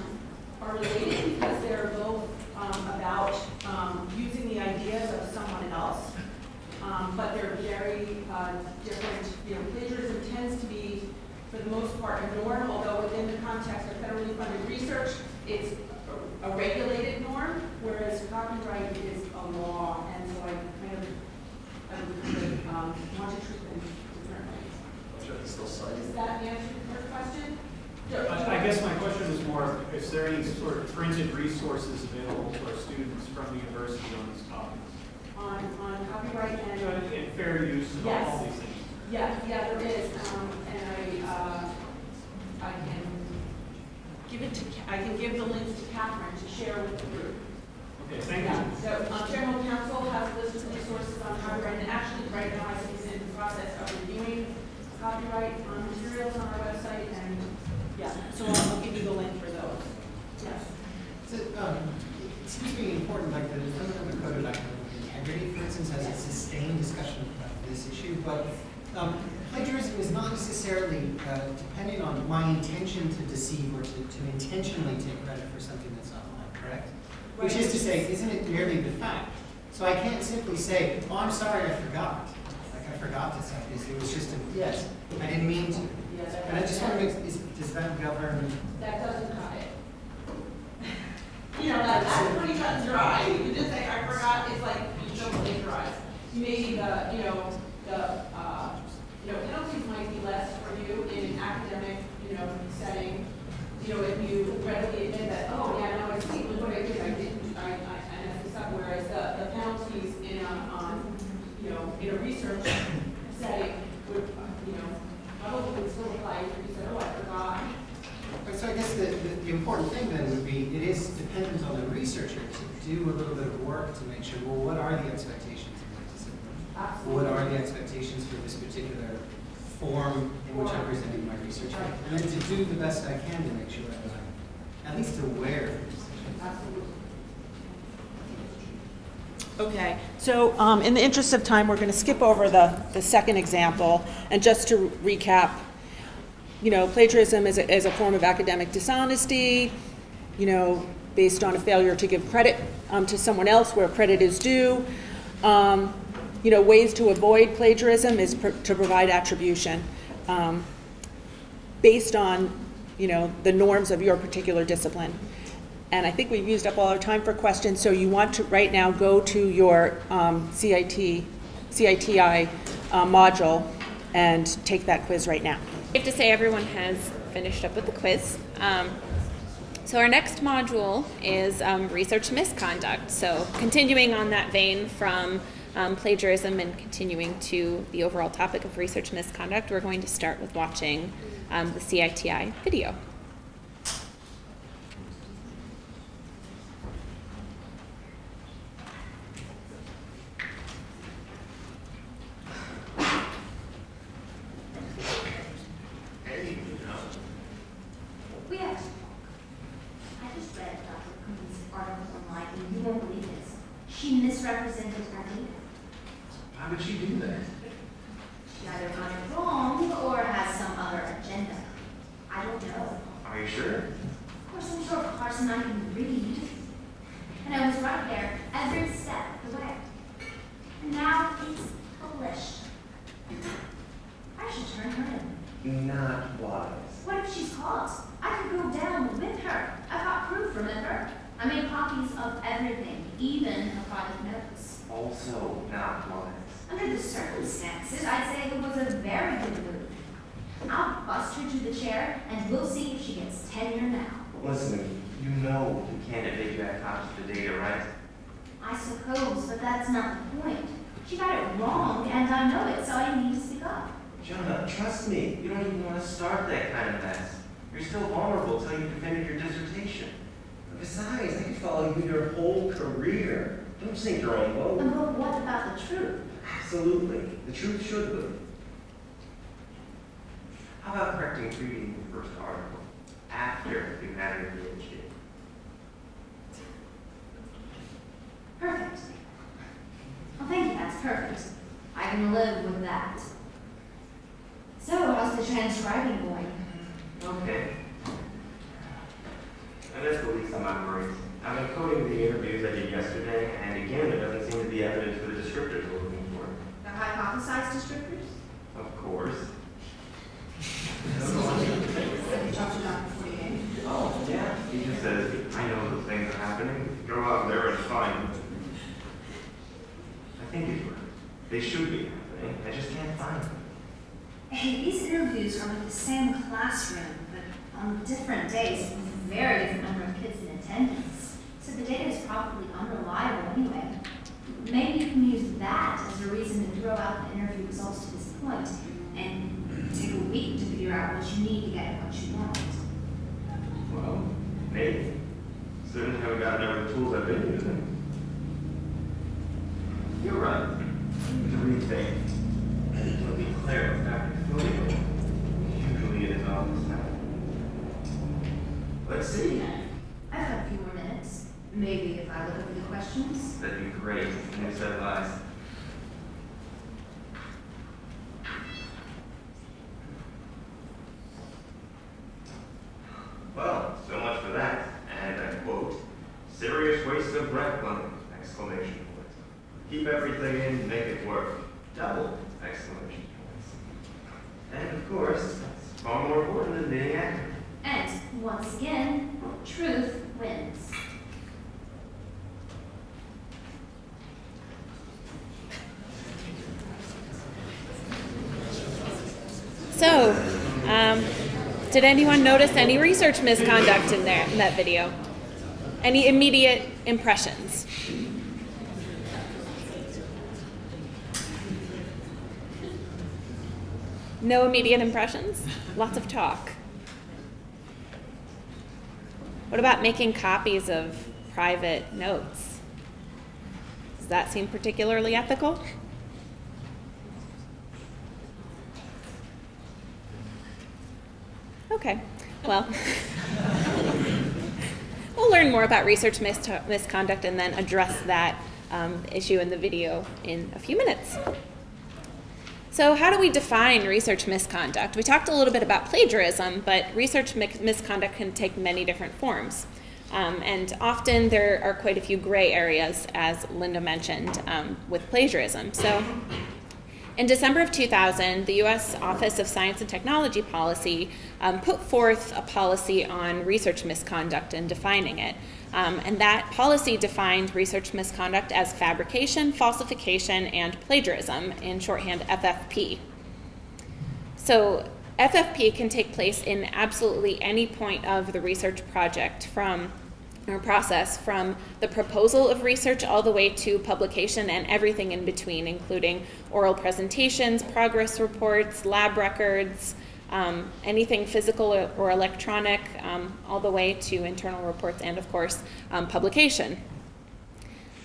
are related because they're both, um, about, um, using the ideas of someone else. Um, but they're very, uh, different, you know, plagiarism tends to be, for the most part, norm, although within the context of federally funded research, it's a a regulated norm, whereas copyright is a law, and so I kind of, I kind of, um, want to treat them differently. Does that answer your question? I I guess my question is more, is there any sort of printed resources available to our students from the university on these topics? On, on copyright and. And fair use and all Yes. these things? Yeah, yeah, there is, um, and I, uh, I can give it to, I can give the links to Catherine to share with the group. Okay, thank you. So, uh, general counsel has lists of resources on copyright, and actually, right now, I think is in the process of reviewing copyright, um, materials on our website, and, yeah, so I'll, I'll give you the link for those, yes. So, um, it seems to be important, like the fundamental code of academic integrity, for instance, has a sustained discussion of this issue, but um, plagiarism is not necessarily uh, dependent on my intention to deceive or to, to intentionally take credit for something that's not mine, correct? Which is to say, isn't it merely the fact? So I can't simply say, oh, I'm sorry, I forgot. Like, I forgot to say this, it was just a, yes, I didn't mean to. And I just want to make, is, does that govern? That doesn't cut it. You know, that, that's pretty cut and dry. You just say, I forgot, it's like, you don't plagiarize. Maybe the, you know, the, uh, you know, penalties might be less for you in an academic, you know, setting. You know, if you readily admit that, oh, yeah, no, I see, look what I did, I didn't, I, I, I messed this up. Whereas the, the penalties in a, um, you know, in a research setting would, you know, probably would still apply if you said, oh, I forgot. Right, So I guess the, the, the important thing then would be, it is dependent on the researcher to do a little bit of work to make sure, well, what are the expectations of the discipline? What are the expectations for this particular form in which I'm presenting my research? And then to do the best I can to make sure that I'm at least aware of this. Okay, so um, in the interest of time, we're going to skip over the, the second example. And just to recap, you know, plagiarism is a, is a form of academic dishonesty, you know, based on a failure to give credit um, to someone else where credit is due. Um, you know, ways to avoid plagiarism is to provide attribution um, based on, you know, the norms of your particular discipline. And I think we've used up all our time for questions, so you want to right now go to your um, CIT, CITI uh, module and take that quiz right now. I have to say everyone has finished up with the quiz. Um, so our next module is um, research misconduct. So continuing on that vein from um, plagiarism and continuing to the overall topic of research misconduct, we're going to start with watching um, the CITI video. We Why would she do that? She either got it wrong or has some other agenda. I don't know. Are you sure? Of course, I'm sure Carson I can read. And I was right there every step of the way. And now it's published. I should turn her in. Not wise. What if she's caught? I could go down with her. I've got proof, remember? I made copies of everything, even her private notes. Also not wise. Under the circumstances, I'd say it was a very good move. I'll bust her to the chair, and we'll see if she gets tenure now. Listen, you know you can't admit you had copies of the data, right? I suppose, but that's not the point. She got it wrong, and I know it, so I need to speak up. Jonah, trust me, you don't even want to start that kind of mess. You're still vulnerable till you defended your dissertation. Besides, I could follow you your whole career. Don't sink your own boat. And but what about the truth? Absolutely. The truth should live. How about correcting reading the first article after you've had your PhD? Perfect. Well, thank you, that's perfect. I can live with that. So, how's the transcribing going? Okay. And that's the least of my worries. I'm encoding the interviews I did yesterday, and again, there doesn't seem to be evidence for the descriptors we're looking for. The hypothesized descriptors? Of course. Have you talked to Dr. Fortier? Oh, yeah. He just says, I know those things are happening. Go out there and find them. I think he's right. They should be happening. I just can't find them. Hey, these interviews are with the same classroom, but on different days, with a very different number of kids in attendance. So the data is probably unreliable anyway. Maybe you can use that as a reason to throw out the interview results to this point and take a week to figure out what you need to get what you want. Well, maybe. Certainly haven't gotten over the tools I've been using. You're right. To rethink. To be clear, Dr. Filio, usually it is his the now. Let's see. I've got a few more minutes. Maybe if I look over the questions. That'd be great. New set of eyes. Well, so much for that. And I quote, serious waste of breath money, exclamation point. Keep everything in, make it work. Double, exclamation points. And of course, it's far more important than being accurate. And once again, truth wins. So, um, did anyone notice any research misconduct in there in that video? Any immediate impressions? No immediate impressions? Lots of talk. What about making copies of private notes? Does that seem particularly ethical? Okay, well, we'll learn more about research mis- misconduct and then address that um, issue in the video in a few minutes. So, how do we define research misconduct? We talked a little bit about plagiarism, but research mi- misconduct can take many different forms. Um, and often there are quite a few gray areas, as Linda mentioned, um, with plagiarism. So, in December of 2000, the U.S. Office of Science and Technology Policy um, put forth a policy on research misconduct and defining it. Um, and that policy defined research misconduct as fabrication, falsification, and plagiarism, in shorthand FFP. So, FFP can take place in absolutely any point of the research project from or process from the proposal of research all the way to publication and everything in between, including oral presentations, progress reports, lab records, um, anything physical or, electronic, um, all the way to internal reports and, of course, um, publication.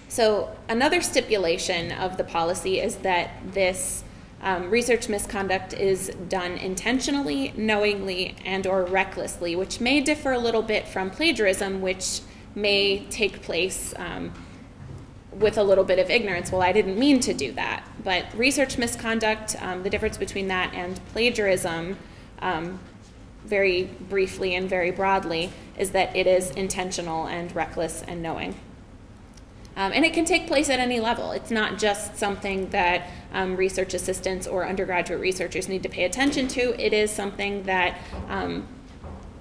So, another stipulation of the policy is that this um, research misconduct is done intentionally, knowingly, and or recklessly, which may differ a little bit from plagiarism, which may take place um, with a little bit of ignorance. Well, I didn't mean to do that. But research misconduct, um, the difference between that and plagiarism, um, very briefly and very broadly, is that it is intentional and reckless and knowing. Um, and it can take place at any level. It's not just something that um, research assistants or undergraduate researchers need to pay attention to. It is something that um,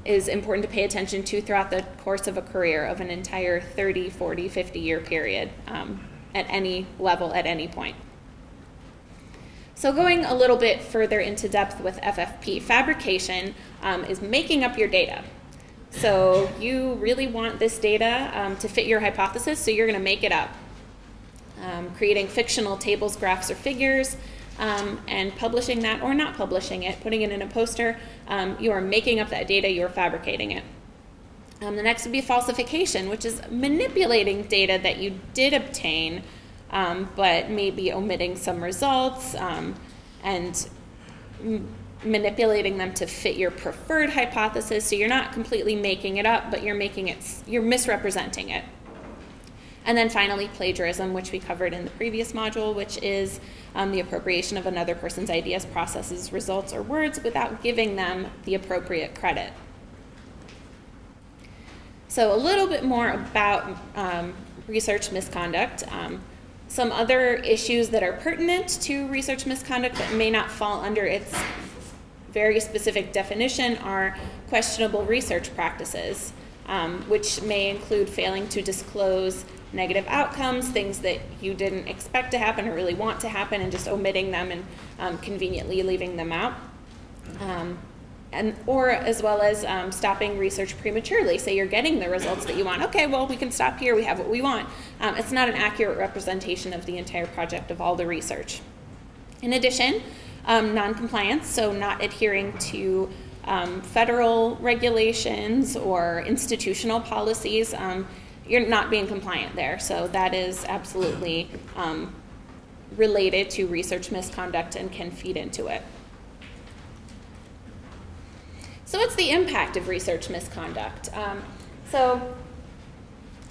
is important to pay attention to throughout the course of a career of an entire 30, 40, 50 year period um, at any level, at any point. So, going a little bit further into depth with FFP, fabrication um, is making up your data. So, you really want this data um, to fit your hypothesis, so you're going to make it up. Um, creating fictional tables, graphs, or figures, um, and publishing that or not publishing it, putting it in a poster, um, you are making up that data, you're fabricating it. Um, the next would be falsification, which is manipulating data that you did obtain, um, but maybe omitting some results um, and manipulating them to fit your preferred hypothesis. So you're not completely making it up, but you're making it, you're misrepresenting it. And then finally, plagiarism, which we covered in the previous module, which is um, the appropriation of another person's ideas, processes, results, or words without giving them the appropriate credit. So, a little bit more about um, research misconduct. Um, some other issues that are pertinent to research misconduct that may not fall under its very specific definition are questionable research practices, um, which may include failing to disclose negative outcomes, things that you didn't expect to happen or really want to happen, and just omitting them and um, conveniently leaving them out. Um, and or as well as um, stopping research prematurely. Say you're getting the results that you want. Okay, well we can stop here. We have what we want. Um, it's not an accurate representation of the entire project of all the research. In addition, um, noncompliance, so not adhering to um, federal regulations or institutional policies. Um, you're not being compliant there. So that is absolutely um, related to research misconduct and can feed into it. So, what's the impact of research misconduct? Um, so,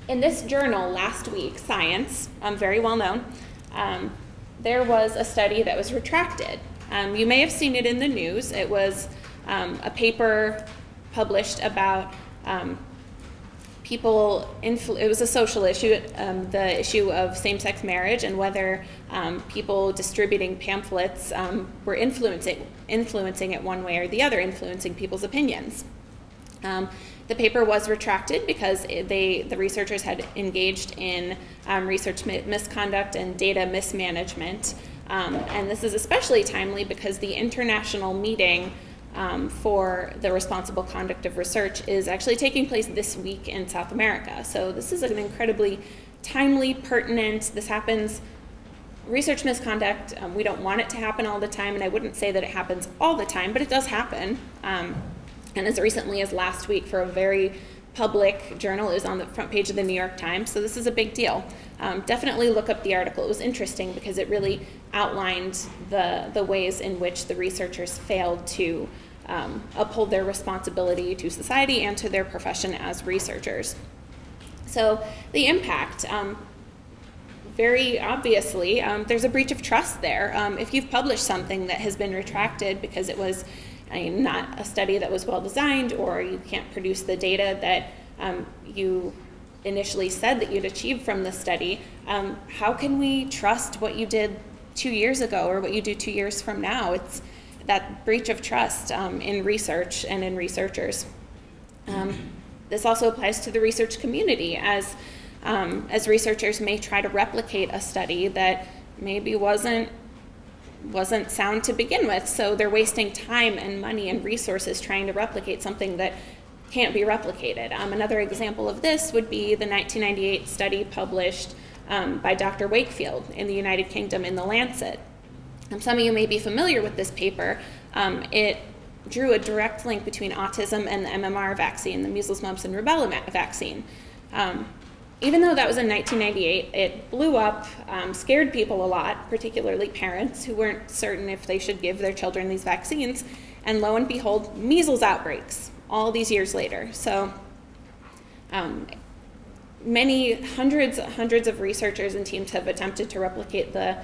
in this journal last week, Science, um, very well known, um, there was a study that was retracted. Um, you may have seen it in the news. It was um, a paper published about um, people, it was a social issue, um, the issue of same sex marriage and whether um, people distributing pamphlets um, were influencing, influencing it one way or the other, influencing people's opinions. Um, the paper was retracted because they, the researchers had engaged in um, research mi- misconduct and data mismanagement. And this is especially timely because the international meeting um, for the responsible conduct of research is actually taking place this week in South America. So this is an incredibly timely, pertinent, this happens research misconduct, um, we don't want it to happen all the time, and I wouldn't say that it happens all the time, but it does happen. Um, and as recently as last week, for a very public journal, it was on the front page of the New York Times, so this is a big deal. Um, definitely look up the article. It was interesting because it really outlined the, the ways in which the researchers failed to um, uphold their responsibility to society and to their profession as researchers. So, the impact. Um, very obviously, um, there's a breach of trust there. Um, if you've published something that has been retracted because it was I mean, not a study that was well designed, or you can't produce the data that um, you initially said that you'd achieve from the study, um, how can we trust what you did two years ago or what you do two years from now? It's that breach of trust um, in research and in researchers. Um, this also applies to the research community as um, as researchers may try to replicate a study that maybe wasn't wasn't sound to begin with. So they're wasting time and money and resources trying to replicate something that can't be replicated. Um, another example of this would be the 1998 study published um, by Dr. Wakefield in the United Kingdom in The Lancet. Um, some of you may be familiar with this paper. Um, it drew a direct link between autism and the MMR vaccine, the measles, mumps, and rubella vaccine. Um, even though that was in 1998, it blew up, um, scared people a lot, particularly parents who weren't certain if they should give their children these vaccines. And lo and behold, measles outbreaks all these years later. So, um, many hundreds, hundreds of researchers and teams have attempted to replicate the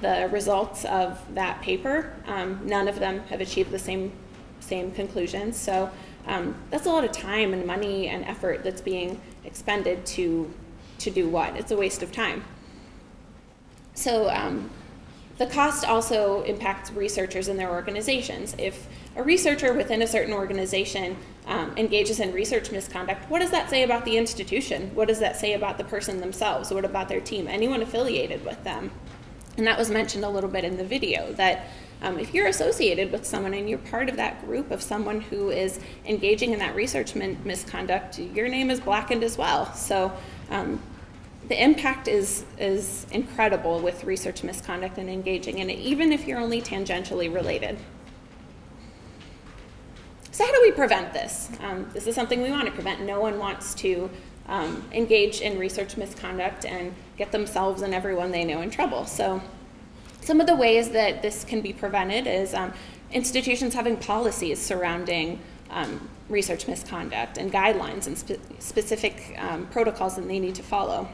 the results of that paper. Um, none of them have achieved the same same conclusions. So um, that's a lot of time and money and effort that's being expended to to do what? It's a waste of time. So um, the cost also impacts researchers and their organizations. If a researcher within a certain organization um, engages in research misconduct, what does that say about the institution? What does that say about the person themselves? What about their team? Anyone affiliated with them? And that was mentioned a little bit in the video that um, if you're associated with someone and you're part of that group of someone who is engaging in that research min- misconduct, your name is blackened as well. So um, the impact is, is incredible with research misconduct and engaging in it, even if you're only tangentially related. So, how do we prevent this? Um, this is something we want to prevent. No one wants to um, engage in research misconduct and get themselves and everyone they know in trouble. So, some of the ways that this can be prevented is um, institutions having policies surrounding um, research misconduct and guidelines and spe- specific um, protocols that they need to follow.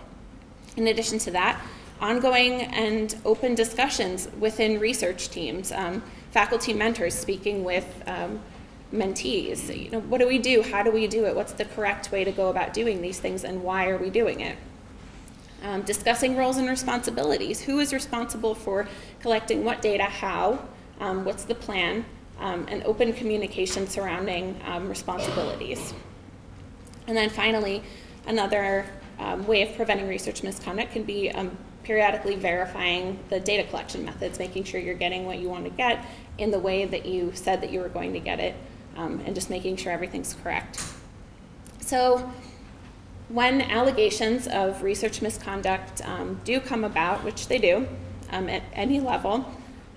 In addition to that, ongoing and open discussions within research teams, um, faculty mentors speaking with um, mentees. You know, what do we do? How do we do it? What's the correct way to go about doing these things, and why are we doing it? Um, discussing roles and responsibilities. Who is responsible for collecting what data, how, um, what's the plan, um, and open communication surrounding um, responsibilities. And then finally, another um, way of preventing research misconduct can be um, periodically verifying the data collection methods, making sure you're getting what you want to get in the way that you said that you were going to get it, and just making sure everything's correct. So, when allegations of research misconduct um, do come about, which they do um, at any level,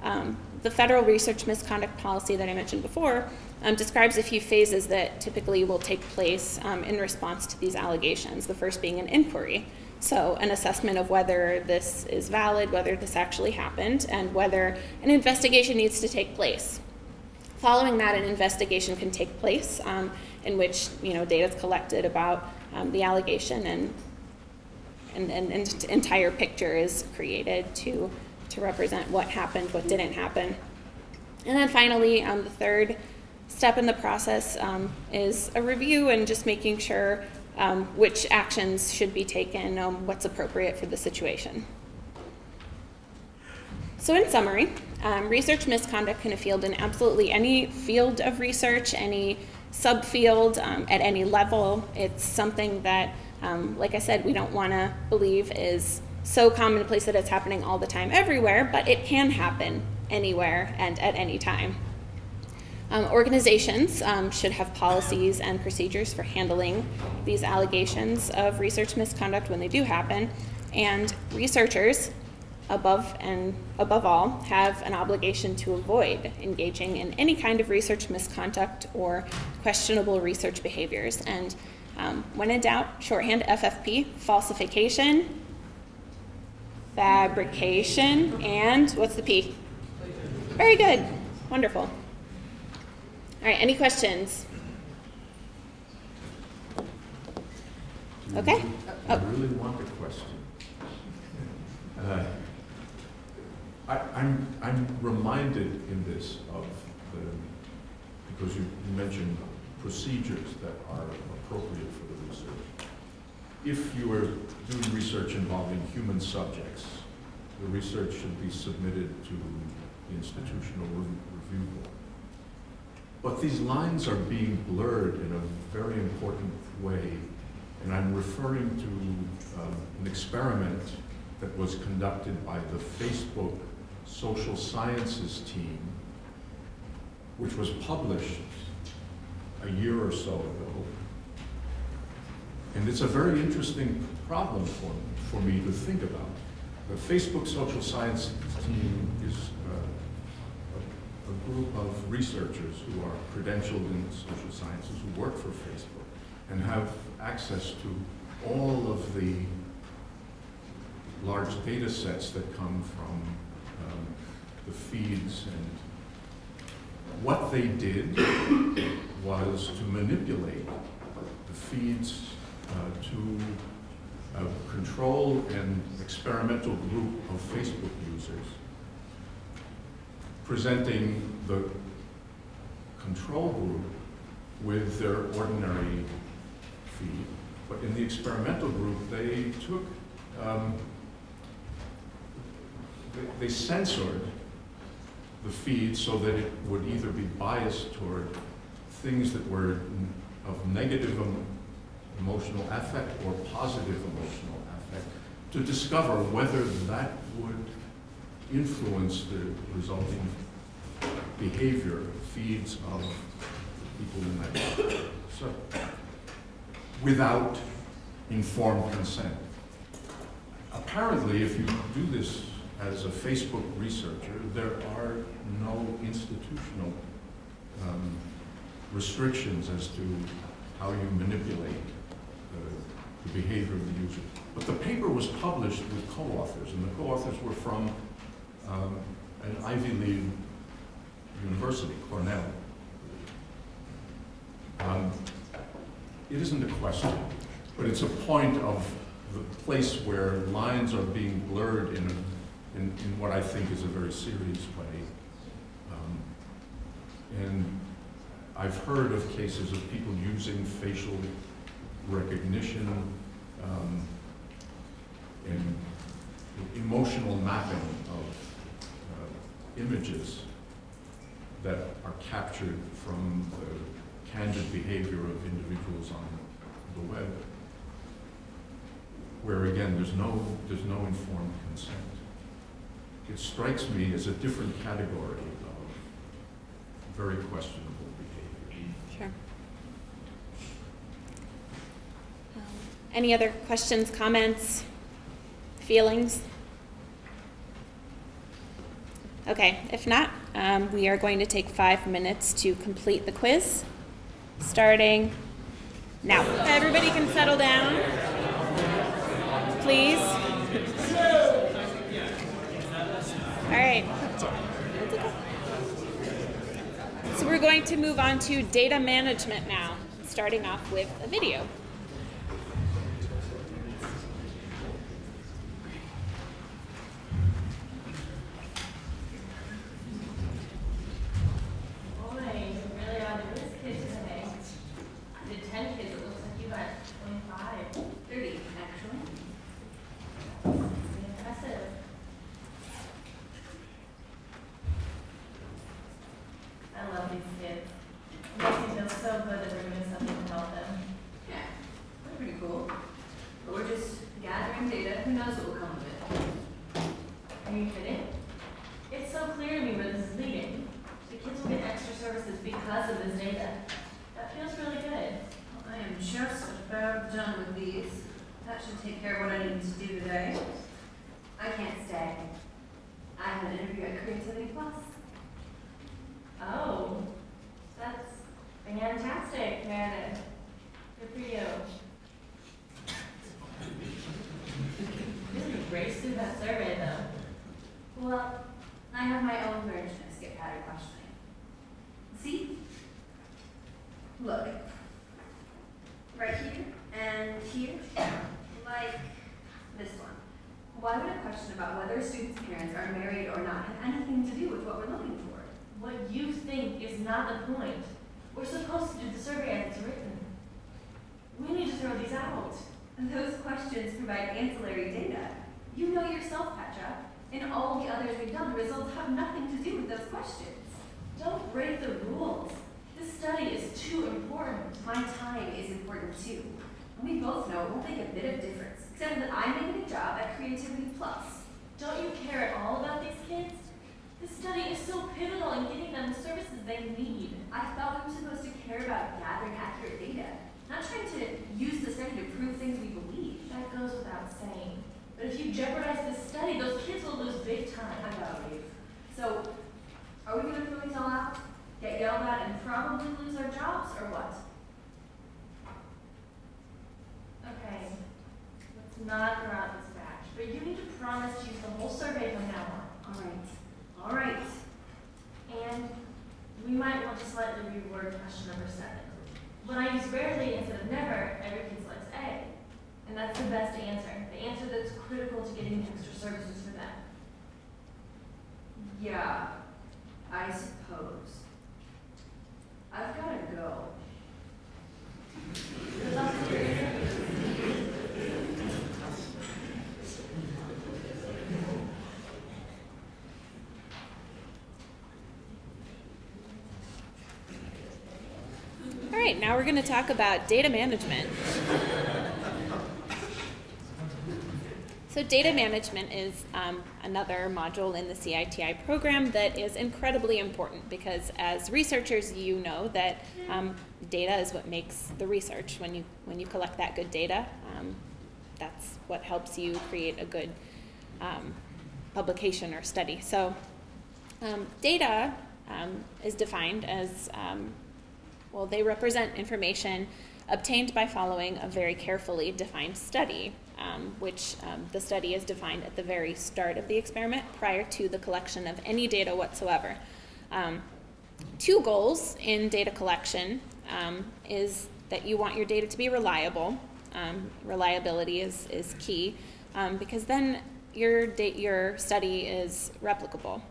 um, the federal research misconduct policy that I mentioned before um, describes a few phases that typically will take place um, in response to these allegations. The first being an inquiry. So, an assessment of whether this is valid, whether this actually happened, and whether an investigation needs to take place. Following that, an investigation can take place um, in which you know data is collected about um, the allegation and and an entire picture is created to to represent what happened, what didn't happen. And then finally, um, the third step in the process um, is a review and just making sure um, which actions should be taken, um, what's appropriate for the situation. So, in summary, um, research misconduct can field in absolutely any field of research, any subfield, um, at any level. It's something that, um, like I said, we don't want to believe is so commonplace that it's happening all the time everywhere, but it can happen anywhere and at any time. Um, organizations um, should have policies and procedures for handling these allegations of research misconduct when they do happen, and researchers above and above all have an obligation to avoid engaging in any kind of research misconduct or questionable research behaviors. And um, when in doubt, shorthand FFP, falsification, fabrication, and what's the P? Very good. Wonderful. All right, any questions? Okay. I really want a question. Uh, I, I'm, I'm reminded in this of the, because you you mentioned procedures that are appropriate for the research. If you are doing research involving human subjects, the research should be submitted to the institutional review board. But these lines are being blurred in a very important way, and I'm referring to um, an experiment that was conducted by the Facebook social sciences team, which was published a year or so ago. And it's a very interesting problem for, for me to think about. The Facebook social science team is uh, a, a group of researchers who are credentialed in social sciences who work for Facebook and have access to all of the large data sets that come from the feeds and what they did was to manipulate the feeds uh, to uh, control an experimental group of Facebook users, presenting the control group with their ordinary feed. But in the experimental group, they took um, they- they censored the feed so that it would either be biased toward things that were of negative em- emotional affect or positive emotional affect, to discover whether that would influence the resulting behavior, feeds of people in that group. So, without informed consent. Apparently, if you do this as a Facebook researcher, there are no institutional um, restrictions as to how you manipulate the, the behavior of the user. But the paper was published with co-authors, and the co-authors were from um, an Ivy League university, Cornell. Um, it isn't a question, but it's a point of the place where lines are being blurred in, a, in, in what I think is a very serious way. Um, and I've heard of cases of people using facial recognition um, and emotional mapping of uh, images that are captured from the candid behavior of individuals on the web, where again, there's no, there's no informed consent. It strikes me as a different category of very questionable behavior. Sure. Um, Any other questions, comments, feelings? Okay, if not, um, we are going to take five minutes to complete the quiz, starting now. Everybody can settle down, please. All right. So we're going to move on to data management now, starting off with a video. Oh my, you really are the risk kids today. You did ten kids, it looks like you got twenty-five. I love these kids. It makes me feel so good that we're doing something to help them. Yeah, that's pretty cool. But we're just gathering data, who knows what will come of it. Are you kidding? It's so clear to me where this is leading. The kids will get extra services because of this data. That feels really good. I am just about done with these. That should take care of what I need to do today. I can't stay. I have an interview at Creativity Plus. Oh, that's fantastic, Meredith. Good for you. Really race through that survey, though. Well, I have my own version of skip pattern questioning. See? Look. Right here and here, like this one. Why would a question about whether a student's parents are married or not have anything to do with what we're looking for? What you think is not the point. We're supposed to do the survey as it's written. We need to throw these out. And those questions provide ancillary data. You know yourself, Petra. In all the others we've done, the results have nothing to do with those questions. Don't break the rules. This study is too important. My time is important too. And we both know it won't make a bit of difference, except that I'm making a job at Creativity Plus. Don't you care at all about these kids? This study is so pivotal in getting them the services they need. I thought we were supposed to care about gathering accurate data, not trying to use the study to prove things we believe. That goes without saying. But if you jeopardize this study, those kids will lose big time. I gotta leave. So, are we gonna throw these all out? Get yelled at and probably lose our jobs, or what? Okay, let's not throw out this batch, but you need to promise to use the whole survey from now on. All right. All right. And we might want to slightly reword question number seven. When I use rarely instead of never, every kid selects A. And that's the best answer, the answer that's critical to getting extra services for them. Yeah, I suppose. I've go. Luck to you. All right, now we're going to talk about data management. So data management is um, another module in the CITI program that is incredibly important because as researchers, you know that um, data is what makes the research. When you when you collect that good data, um, that's what helps you create a good um, publication or study. So um, data um, is defined as well, they represent information obtained by following a very carefully defined study, um, which um, the study is defined at the very start of the experiment prior to the collection of any data whatsoever. Um, two goals in data collection um, is that you want your data to be reliable. Um, reliability is, is key um, because then your, your study is replicable.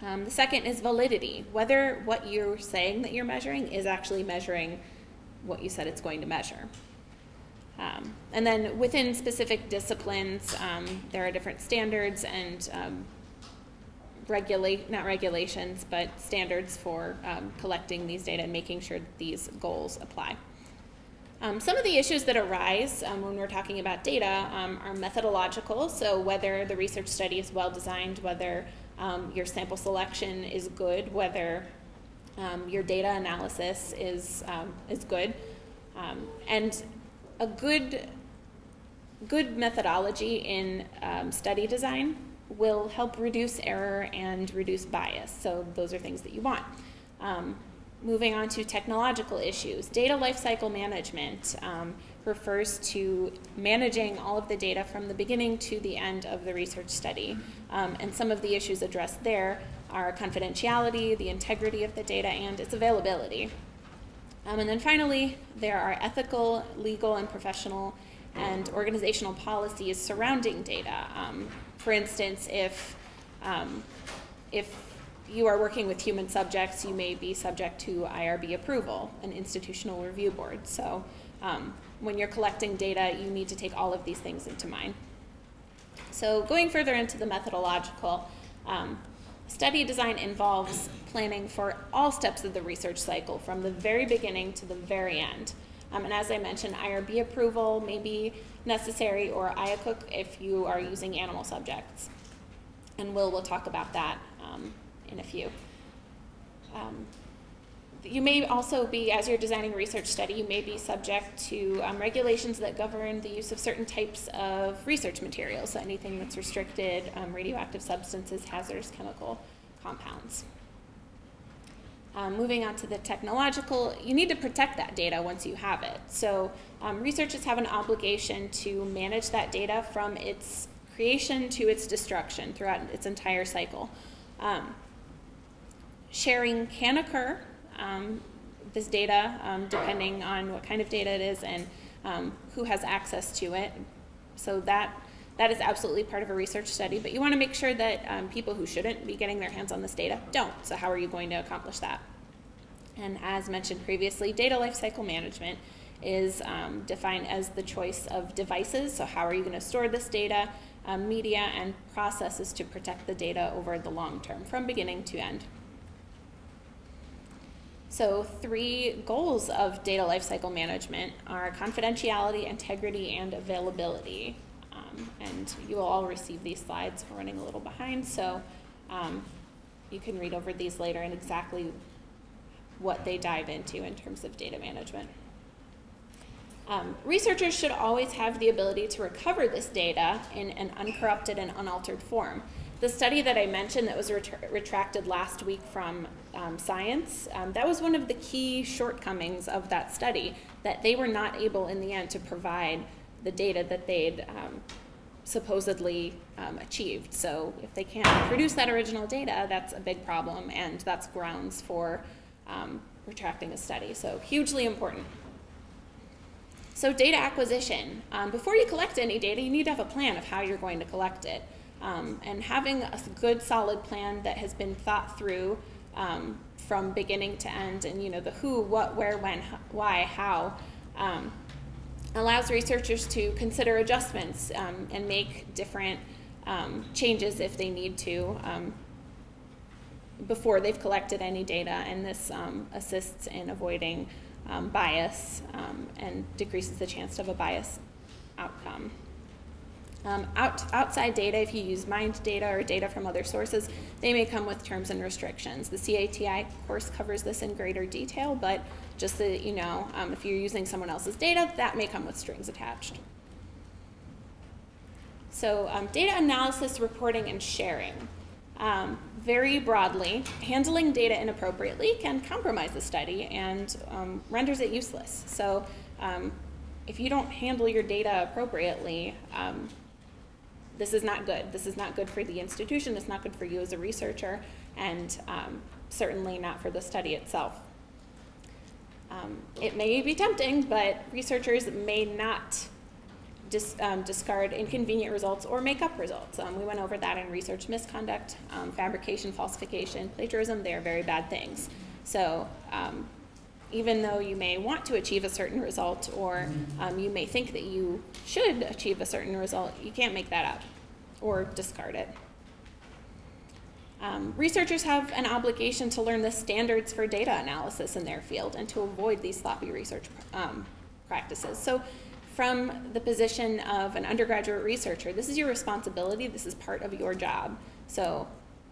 The second is validity, whether what you're saying that you're measuring is actually measuring what you said it's going to measure. Um, and then within specific disciplines, um, there are different standards and um, regulate not regulations, but standards for um, collecting these data and making sure these goals apply. Um, some of the issues that arise um, when we're talking about data are methodological, so whether the research study is well designed, whether your sample selection is good, whether your data analysis is, is good, and a good, good methodology in study design will help reduce error and reduce bias. So those are things that you want. Um, moving on to technological issues, data lifecycle management um, refers to managing all of the data from the beginning to the end of the research study. Um, and some of the issues addressed there are confidentiality, the integrity of the data, and its availability. Um, and then finally, there are ethical, legal, and professional and organizational policies surrounding data. Um, for instance, if um, if you are working with human subjects, you may be subject to IRB approval, an institutional review board. So um, when you're collecting data, you need to take all of these things into mind. So going further into the methodological, um, study design involves planning for all steps of the research cycle, from the very beginning to the very end. Um, and as I mentioned, IRB approval may be necessary or IACUC if you are using animal subjects. And Will will talk about that um, in a few. Um, you may also be, as you're designing a research study, you may be subject to um, regulations that govern the use of certain types of research materials, so anything that's restricted, um, radioactive substances, hazardous chemical compounds. Um, moving on to the technological, you need to protect that data once you have it. So um, researchers have an obligation to manage that data from its creation to its destruction throughout its entire cycle. Um, sharing can occur, um, this data, um, depending on what kind of data it is and um, who has access to it. So that that is absolutely part of a research study, but you want to make sure that um, people who shouldn't be getting their hands on this data don't. So how are you going to accomplish that? And as mentioned previously, data lifecycle management is um, defined as the choice of devices. So how are you going to store this data, um, media, and processes to protect the data over the long term, from beginning to end. So three goals of data lifecycle management are confidentiality, integrity, and availability. Um, and you will all receive these slides. We're running a little behind, so um, you can read over these later and exactly what they dive into in terms of data management. Um, researchers should always have the ability to recover this data in an uncorrupted and unaltered form. The study that I mentioned that was ret retracted last week from um, Science, um, that was one of the key shortcomings of that study, that they were not able in the end to provide the data that they'd um, supposedly um, achieved. So if they can't produce that original data, that's a big problem, and that's grounds for um, retracting a study. So hugely important. So data acquisition. Um, before you collect any data, you need to have a plan of how you're going to collect it. Um, and having a good solid plan that has been thought through um, from beginning to end and you know the who, what, where, when, why, how, um, allows researchers to consider adjustments um, and make different um, changes if they need to um, before they've collected any data, and this assists in avoiding bias and decreases the chance of a bias outcome. Um, out, outside data, if you use mined data or data from other sources, they may come with terms and restrictions. The CITI course covers this in greater detail, but just so that you know, um, if you're using someone else's data, that may come with strings attached. So um, data analysis, reporting, and sharing. Um, very broadly, handling data inappropriately can compromise the study and um, renders it useless. So um, if you don't handle your data appropriately, um, this is not good. This is not good for the institution, it's not good for you as a researcher, and um, certainly not for the study itself. Um, it may be tempting, but researchers may not dis, um, discard inconvenient results or make up results. Um, we went over that in research misconduct, um, fabrication, falsification, plagiarism. They are very bad things. So um, even though you may want to achieve a certain result or um, you may think that you should achieve a certain result, you can't make that up or discard it. Um, researchers have an obligation to learn the standards for data analysis in their field and to avoid these sloppy research um, practices. So from the position of an undergraduate researcher, this is your responsibility, this is part of your job. So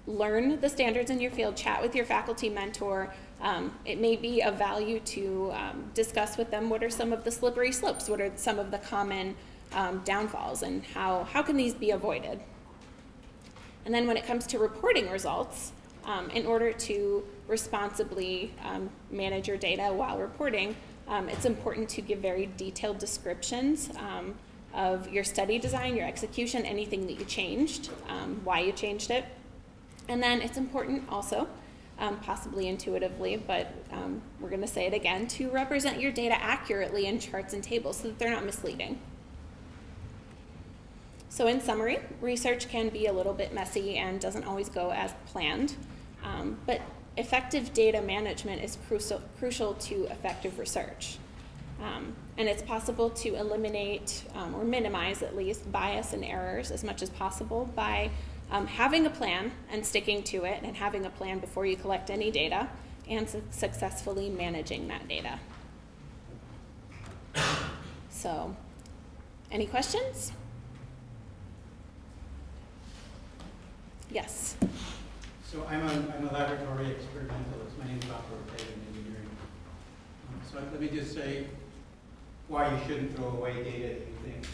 learn the standards in your field, chat with your faculty mentor. Um, it may be of value to um, discuss with them what are some of the slippery slopes, what are some of the common um, downfalls, and how, how can these be avoided. And then when it comes to reporting results, um, in order to responsibly um, manage your data while reporting, um, it's important to give very detailed descriptions um, of your study design, your execution, anything that you changed, um, why you changed it. And then it's important also, um, possibly intuitively, but um, we're going to say it again, to represent your data accurately in charts and tables so that they're not misleading. So in summary, research can be a little bit messy and doesn't always go as planned, um, but effective data management is crucial, crucial to effective research. Um, and it's possible to eliminate um, or minimize at least bias and errors as much as possible by um, having a plan and sticking to it, and having a plan before you collect any data, and su- successfully managing that data. So, any questions? Yes. So I'm a, I'm a laboratory experimentalist. My name is Dr. Ortega in engineering. Um, So let me just say why you shouldn't throw away data that you think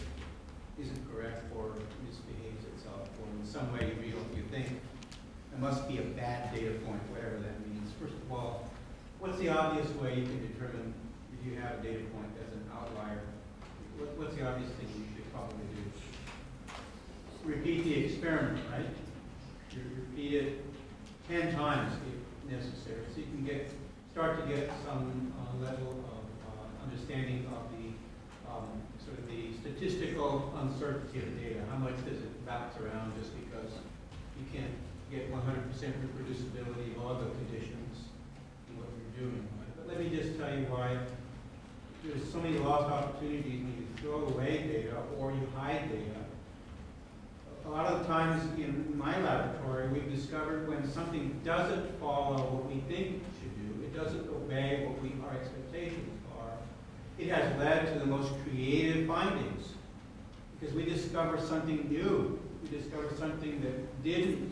isn't correct or misbehaves itself, or in some way you you think it must be a bad data point, whatever that means. First of all, what's the obvious way you can determine if you have a data point that's an outlier? What, what's the obvious thing you should probably do? Repeat the experiment, right? You repeat it ten times if necessary, so you can get, start to get some uh, level of uh, understanding of the, um, sort of the statistical uncertainty of data. How much does it bounce around just because you can't get one hundred percent reproducibility of all the conditions in what you're doing. But let me just tell you why there's so many lost opportunities when you throw away data or you hide data a lot of times in my laboratory, we've discovered when something doesn't follow what we think it should do, it doesn't obey what we, our expectations are, it has led to the most creative findings. Because we discover something new. We discover something that didn't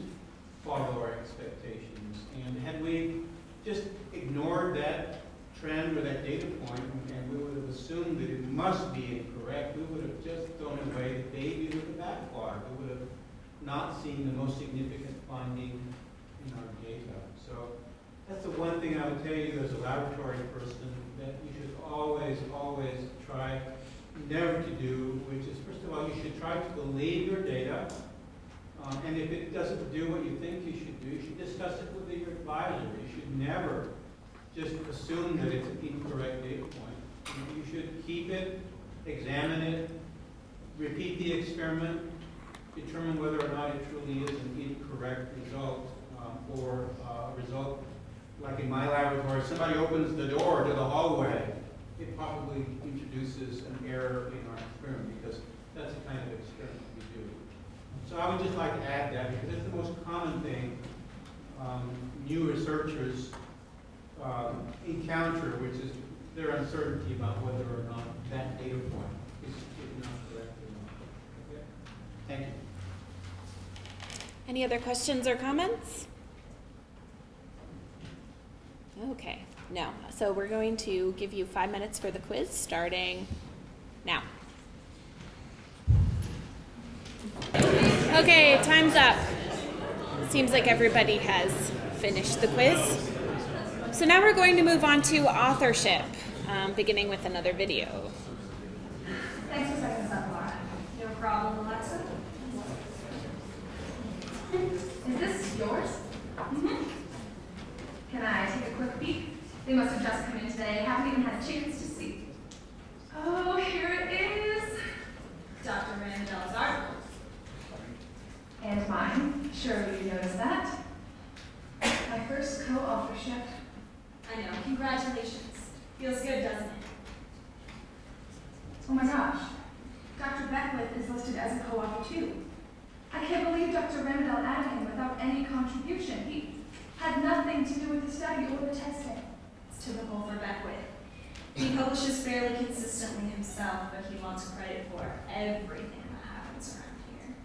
follow our expectations. And had we just ignored that trend or that data point, and we would have assumed that it must be incorrect, we would have just thrown away the baby with the bathwater. We would have not seen the most significant finding in our data. So that's the one thing I would tell you as a laboratory person that you should always, always try never to do, which is, first of all, you should try to believe your data. Um, and if it doesn't do what you think you should do, you should discuss it with your advisor. You should never just assume that it's an incorrect data point. You should keep it, examine it, repeat the experiment, determine whether or not it truly is an incorrect result, um, or uh, a result, like in my laboratory, somebody opens the door to the hallway, it probably introduces an error in our experiment, because that's the kind of experiment we do. So I would just like to add that, because it's the most common thing um, new researchers um, encounter, which is their uncertainty about whether or not that data point is. Okay? Thank you. Any other questions or comments? Okay, no. So we're going to give you five minutes for the quiz starting now. Okay, time's up. Seems like everybody has finished the quiz. So now we're going to move on to authorship, um, beginning with another video. Thanks for setting this up, Laura. No problem, Alexa. Is this yours? Mm-hmm. Can I take a quick peek? They must have just come in today. Haven't even had a chance to see. Oh, here it is. Dr. Randall's article. And mine. Sure you noticed that. My first co-authorship. I know, congratulations. Feels good, doesn't it? Oh my gosh. Dr. Beckwith is listed as a co-author too. I can't believe Dr. Remedel added him without any contribution. He had nothing to do with the study or the testing. It's typical for Beckwith. He publishes fairly consistently himself, but he wants credit for everything that happens around here.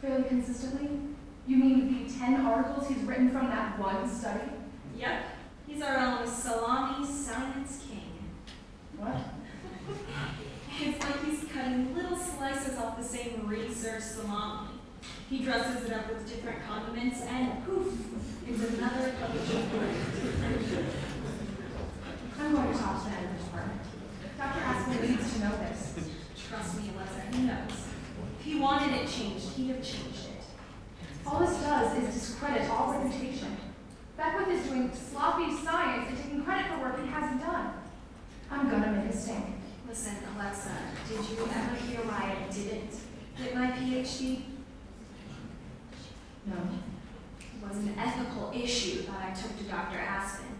Fairly consistently? You mean the 10 articles he's written from that one study? Yep, he's our own salami science king. What? It's like he's cutting little slices off the same research salami. He dresses it up with different condiments, and poof, it's another publication. I'm going to talk to the editor's department. Dr. Aspen needs to know this. Trust me, Eliza, he knows. If he wanted it changed, he'd have changed it. All this does is discredit all reputation. Beckwith is doing sloppy science and taking credit for work he hasn't done. I'm gonna make a stink. Listen, Alexa, did you ever hear why I didn't get my PhD? No. It was an ethical issue that I took to Dr. Aspen.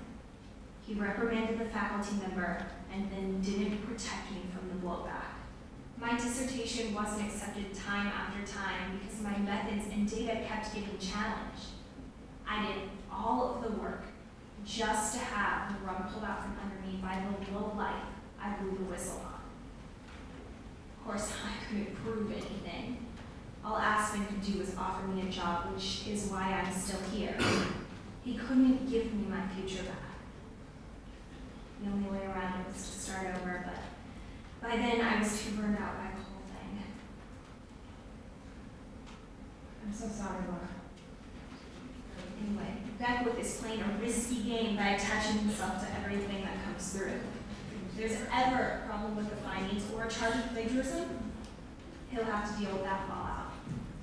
He reprimanded the faculty member and then didn't protect me from the blowback. My dissertation wasn't accepted time after time because my methods and data kept getting challenged. I did all of the work just to have the rug pulled out from under me by the low life I blew the whistle on. Of course, I couldn't prove anything. All Aspen could do was offer me a job, which is why I'm still here. He couldn't give me my future back. The only way around it was to start over, but by then I was too burned out by the whole thing. I'm so sorry, Laura. Anyway, Beckwith is playing a risky game by attaching himself to everything that comes through. If there's ever a problem with the findings or a charge of plagiarism, he'll have to deal with that fallout.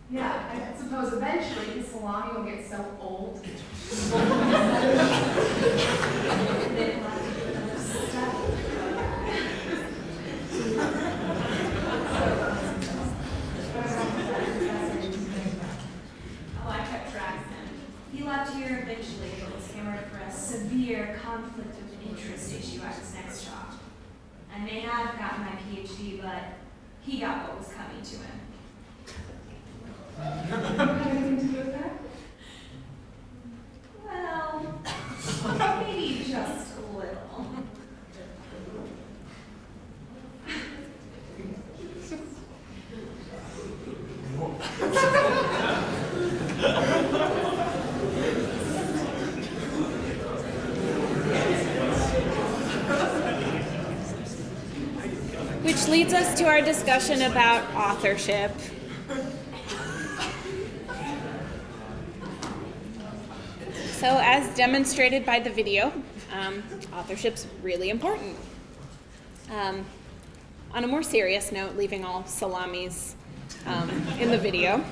Yeah, I suppose eventually the salami will get so old. Then he'll have to do another step. Oh, I kept track of. He left here eventually, but was hammered for a severe conflict of interest issue at his next job. I may have gotten my PhD, but he got what was coming to him. Well, maybe just a little. Which leads us to our discussion about authorship. So, as demonstrated by the video, um, authorship's really important. Um, on a more serious note, leaving all salamis um, in the video,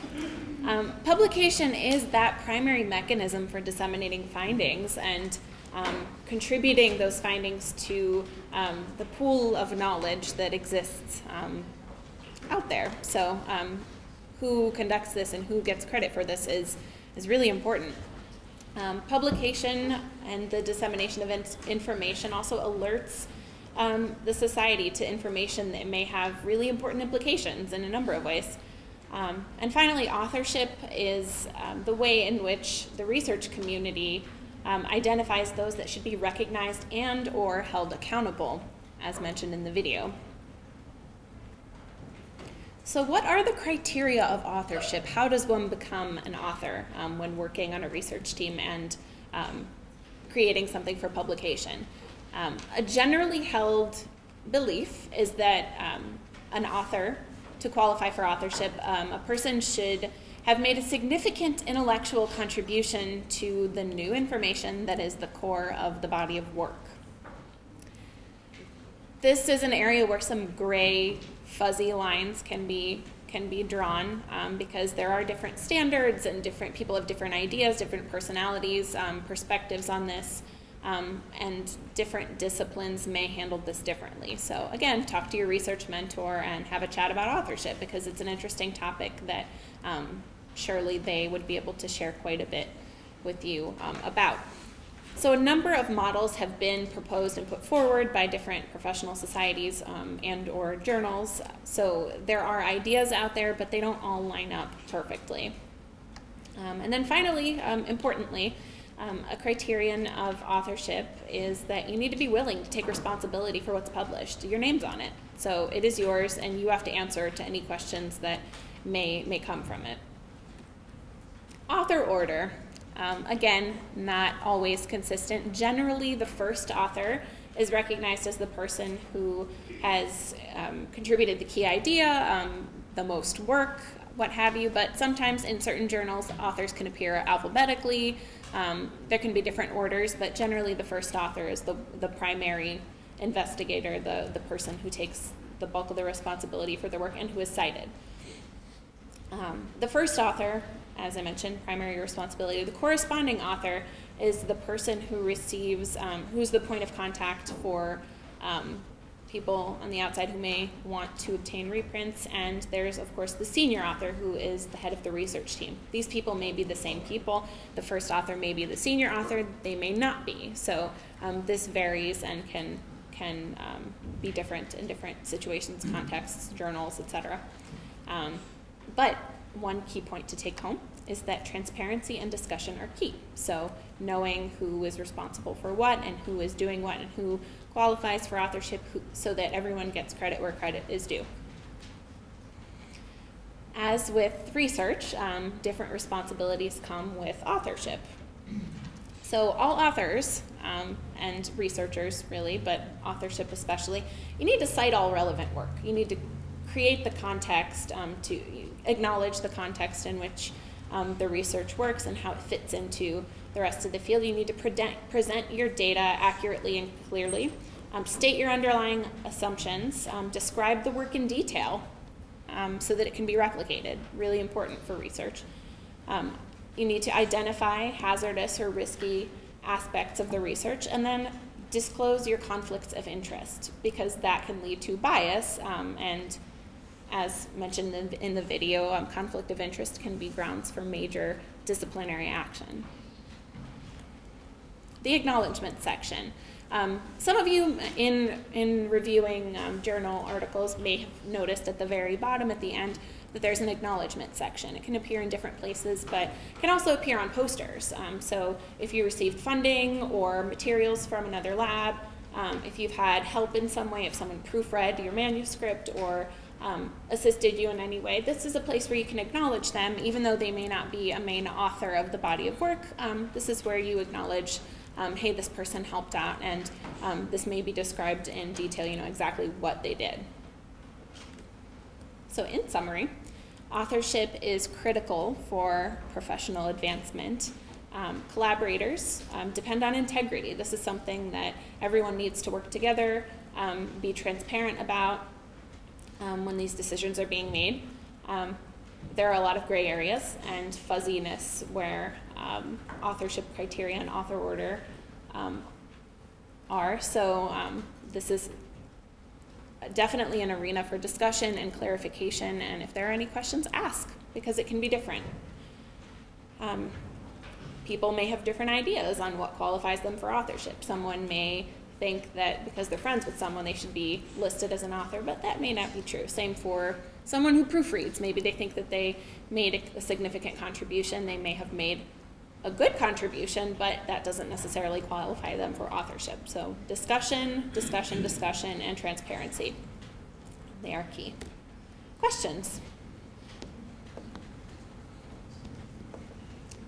um, publication is that primary mechanism for disseminating findings and um, contributing those findings to um, the pool of knowledge that exists um, out there. So, um, who conducts this and who gets credit for this is, is really important. Um, publication and the dissemination of in- information also alerts um, the society to information that may have really important implications in a number of ways. And finally, authorship is the way in which the research community um, identifies those that should be recognized and or held accountable, as mentioned in the video. So, what are the criteria of authorship? How does one become an author um, when working on a research team and um, creating something for publication? Um, a generally held belief is that um, an author, to qualify for authorship, um, a person should have made a significant intellectual contribution to the new information that is the core of the body of work. This is an area where some gray, fuzzy lines can be can be drawn um, because there are different standards and different people have different ideas, different personalities, um, perspectives on this, um, and different disciplines may handle this differently. So again, talk to your research mentor and have a chat about authorship because it's an interesting topic that um, surely they would be able to share quite a bit with you um, about. So a number of models have been proposed and put forward by different professional societies um, and or journals. So there are ideas out there, but they don't all line up perfectly. Um, and then finally, um, importantly, um, a criterion of authorship is that you need to be willing to take responsibility for what's published. Your name's on it, so it is yours, and you have to answer to any questions that may may come from it. Author order. Um, again, not always consistent. Generally, the first author is recognized as the person who has um, contributed the key idea, um, the most work, what have you, but sometimes in certain journals, authors can appear alphabetically. Um, there can be different orders, but generally, the first author is the, the primary investigator, the, the person who takes the bulk of the responsibility for the work and who is cited. Um, the first author as I mentioned, primary responsibility. The corresponding author is the person who receives, um, who's the point of contact for um, people on the outside who may want to obtain reprints. And there's, of course, the senior author who is the head of the research team. These people may be the same people. The first author may be the senior author, they may not be. So um, this varies and can, can um, be different in different situations, contexts, journals, etc. Um, but one key point to take home is that transparency and discussion are key. So knowing who is responsible for what and who is doing what and who qualifies for authorship who, so that everyone gets credit where credit is due. As with research, um, different responsibilities come with authorship. So all authors um, and researchers really, but authorship especially, you need to cite all relevant work. You need to create the context um, to acknowledge the context in which um, the research works and how it fits into the rest of the field. You need to present, present your data accurately and clearly. Um, state your underlying assumptions. Um, describe the work in detail um, so that it can be replicated. Really important for research. Um, you need to identify hazardous or risky aspects of the research and then disclose your conflicts of interest because that can lead to bias um, and as mentioned in, in the video, um, conflict of interest can be grounds for major disciplinary action. The acknowledgement section. Um, some of you in, in reviewing um, journal articles may have noticed at the very bottom at the end that there's an acknowledgement section. It can appear in different places, but can also appear on posters. Um, so if you received funding or materials from another lab, um, if you've had help in some way, if someone proofread your manuscript or um, assisted you in any way, this is a place where you can acknowledge them, even though they may not be a main author of the body of work. Um, this is where you acknowledge, um, hey, this person helped out, and um, this may be described in detail, you know, exactly what they did. So in summary, authorship is critical for professional advancement. Um, collaborators um, depend on integrity. This is something that everyone needs to work together, um, be transparent about, um, when these decisions are being made. Um, there are a lot of gray areas and fuzziness where um, authorship criteria and author order um, are. So um, this is definitely an arena for discussion and clarification. And if there are any questions, ask because it can be different. Um, people may have different ideas on what qualifies them for authorship. Someone may think that because they're friends with someone, they should be listed as an author, but that may not be true. Same for someone who proofreads. Maybe they think that they made a significant contribution. They may have made a good contribution, but that doesn't necessarily qualify them for authorship. So discussion, discussion, discussion, and transparency. They are key. Questions?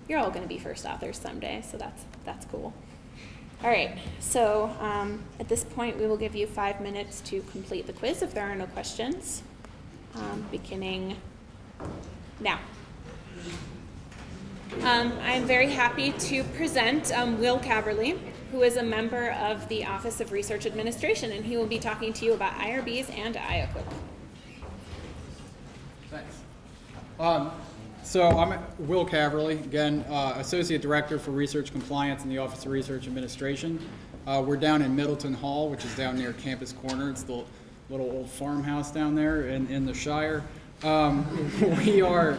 You're all going to be first authors someday, so that's that's cool. All right, so um, at this point, we will give you five minutes to complete the quiz if there are no questions, um, beginning now. Um, I'm very happy to present um, Will Caverly, who is a member of the Office of Research Administration, and he will be talking to you about IRBs and IACUC. Thanks. So I'm Will Caverly, again, uh, Associate Director for Research Compliance in the Office of Research Administration. Uh, we're down in Middleton Hall, which is down near Campus Corner. It's the little old farmhouse down there in, in the Shire. Um, we are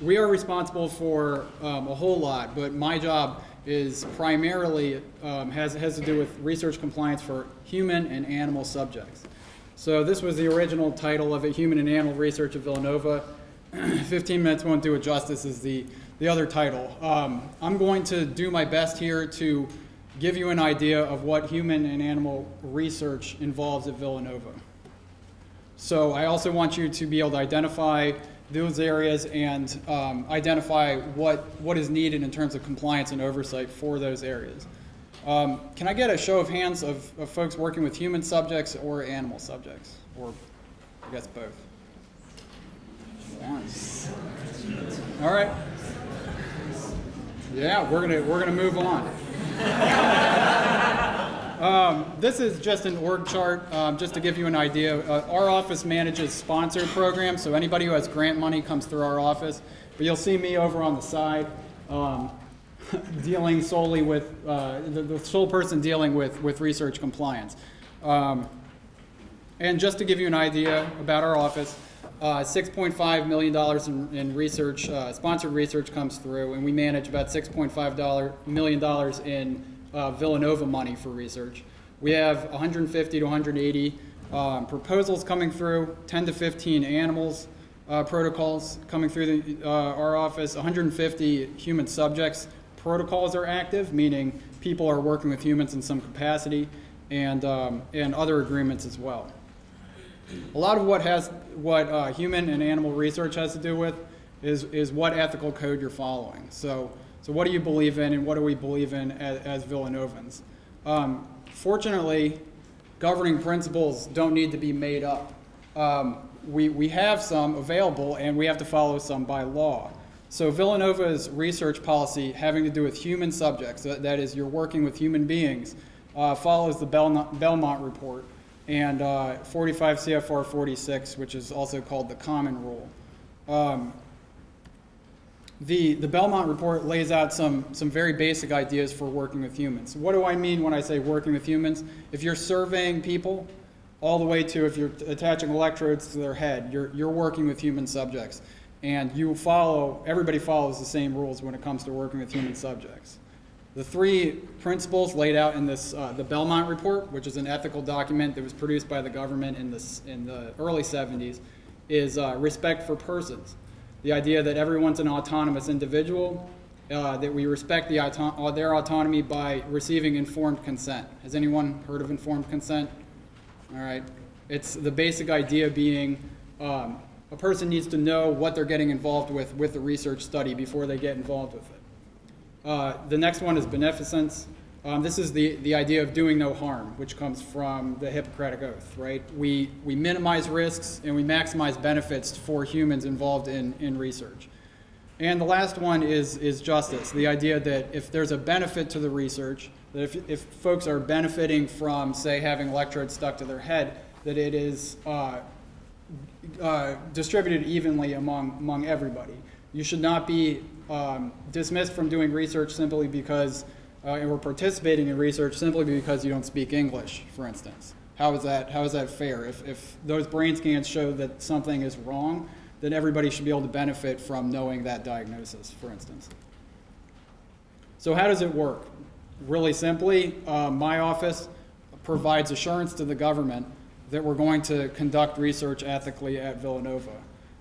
we are responsible for um, a whole lot, but my job is primarily um, has has to do with research compliance for human and animal subjects. So this was the original title of it, Human and Animal Research at Villanova. 15 minutes won't do it justice is the, the other title. Um, I'm going to do my best here to give you an idea of what human and animal research involves at Villanova. So I also want you to be able to identify those areas and um, identify what, what is needed in terms of compliance and oversight for those areas. Um, can I get a show of hands of, of folks working with human subjects or animal subjects? Or I guess both. All right. Yeah, we're gonna we're gonna move on. um, this is just an org chart, um, just to give you an idea. Uh, our office manages sponsored programs, so anybody who has grant money comes through our office. But you'll see me over on the side, um, dealing solely with uh, the, the, sole person dealing with with research compliance. Um, and just to give you an idea about our office. Uh, $6.5 million in, in research, uh, sponsored research comes through, and we manage about $6.5 million in uh, Villanova money for research. We have 150 to 180 um, proposals coming through, 10 to 15 animals uh, protocols coming through the, uh, our office, 150 human subjects protocols are active, meaning people are working with humans in some capacity, and, um, and other agreements as well. A lot of what has what uh, human and animal research has to do with is, is what ethical code you're following. So, so what do you believe in, and what do we believe in as, as Villanovans? Um, fortunately, governing principles don't need to be made up. Um, we, we have some available, and we have to follow some by law. So Villanova's research policy having to do with human subjects, that, is, you're working with human beings, uh, follows the Belmont report and uh, 45 CFR 46, which is also called the Common Rule. Um, the, the Belmont report lays out some, some very basic ideas for working with humans. What do I mean when I say working with humans? If you're surveying people, all the way to if you're attaching electrodes to their head, you're, you're working with human subjects. And you follow, everybody follows the same rules when it comes to working with human subjects. The three principles laid out in this, uh, the Belmont Report, which is an ethical document that was produced by the government in, this, in the early 70s, is uh, respect for persons. The idea that everyone's an autonomous individual, uh, that we respect the auto uh, their autonomy by receiving informed consent. Has anyone heard of informed consent? All right. It's the basic idea being um, a person needs to know what they're getting involved with with the research study before they get involved with it. Uh, the next one is beneficence. Um, this is the, the idea of doing no harm, which comes from the Hippocratic Oath, right? We, we minimize risks and we maximize benefits for humans involved in, in research. And the last one is, is justice, the idea that if there's a benefit to the research, that if, if folks are benefiting from, say, having electrodes stuck to their head, that it is uh, uh, distributed evenly among, among everybody. You should not be um, dismissed from doing research simply because, uh, and we're participating in research simply because you don't speak English, for instance. How is that, how is that fair? If, if those brain scans show that something is wrong, then everybody should be able to benefit from knowing that diagnosis, for instance. So how does it work? Really simply, uh, my office provides assurance to the government that we're going to conduct research ethically at Villanova.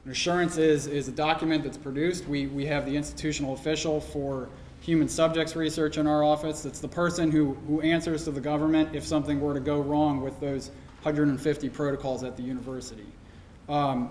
An assurance is, is a document that's produced. We, we have the institutional official for human subjects research in our office. It's the person who, who answers to the government if something were to go wrong with those 150 protocols at the university. Um,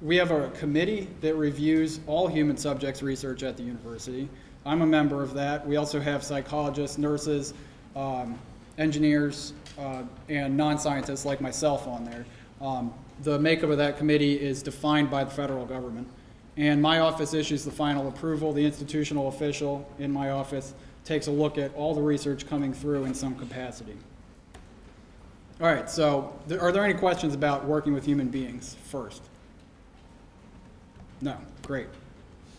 we have a committee that reviews all human subjects research at the university. I'm a member of that. We also have psychologists, nurses, um, engineers, uh, and non-scientists like myself on there. Um, the makeup of that committee is defined by the federal government. And my office issues the final approval. The institutional official in my office takes a look at all the research coming through in some capacity. All right, so th are there any questions about working with human beings first? No, great.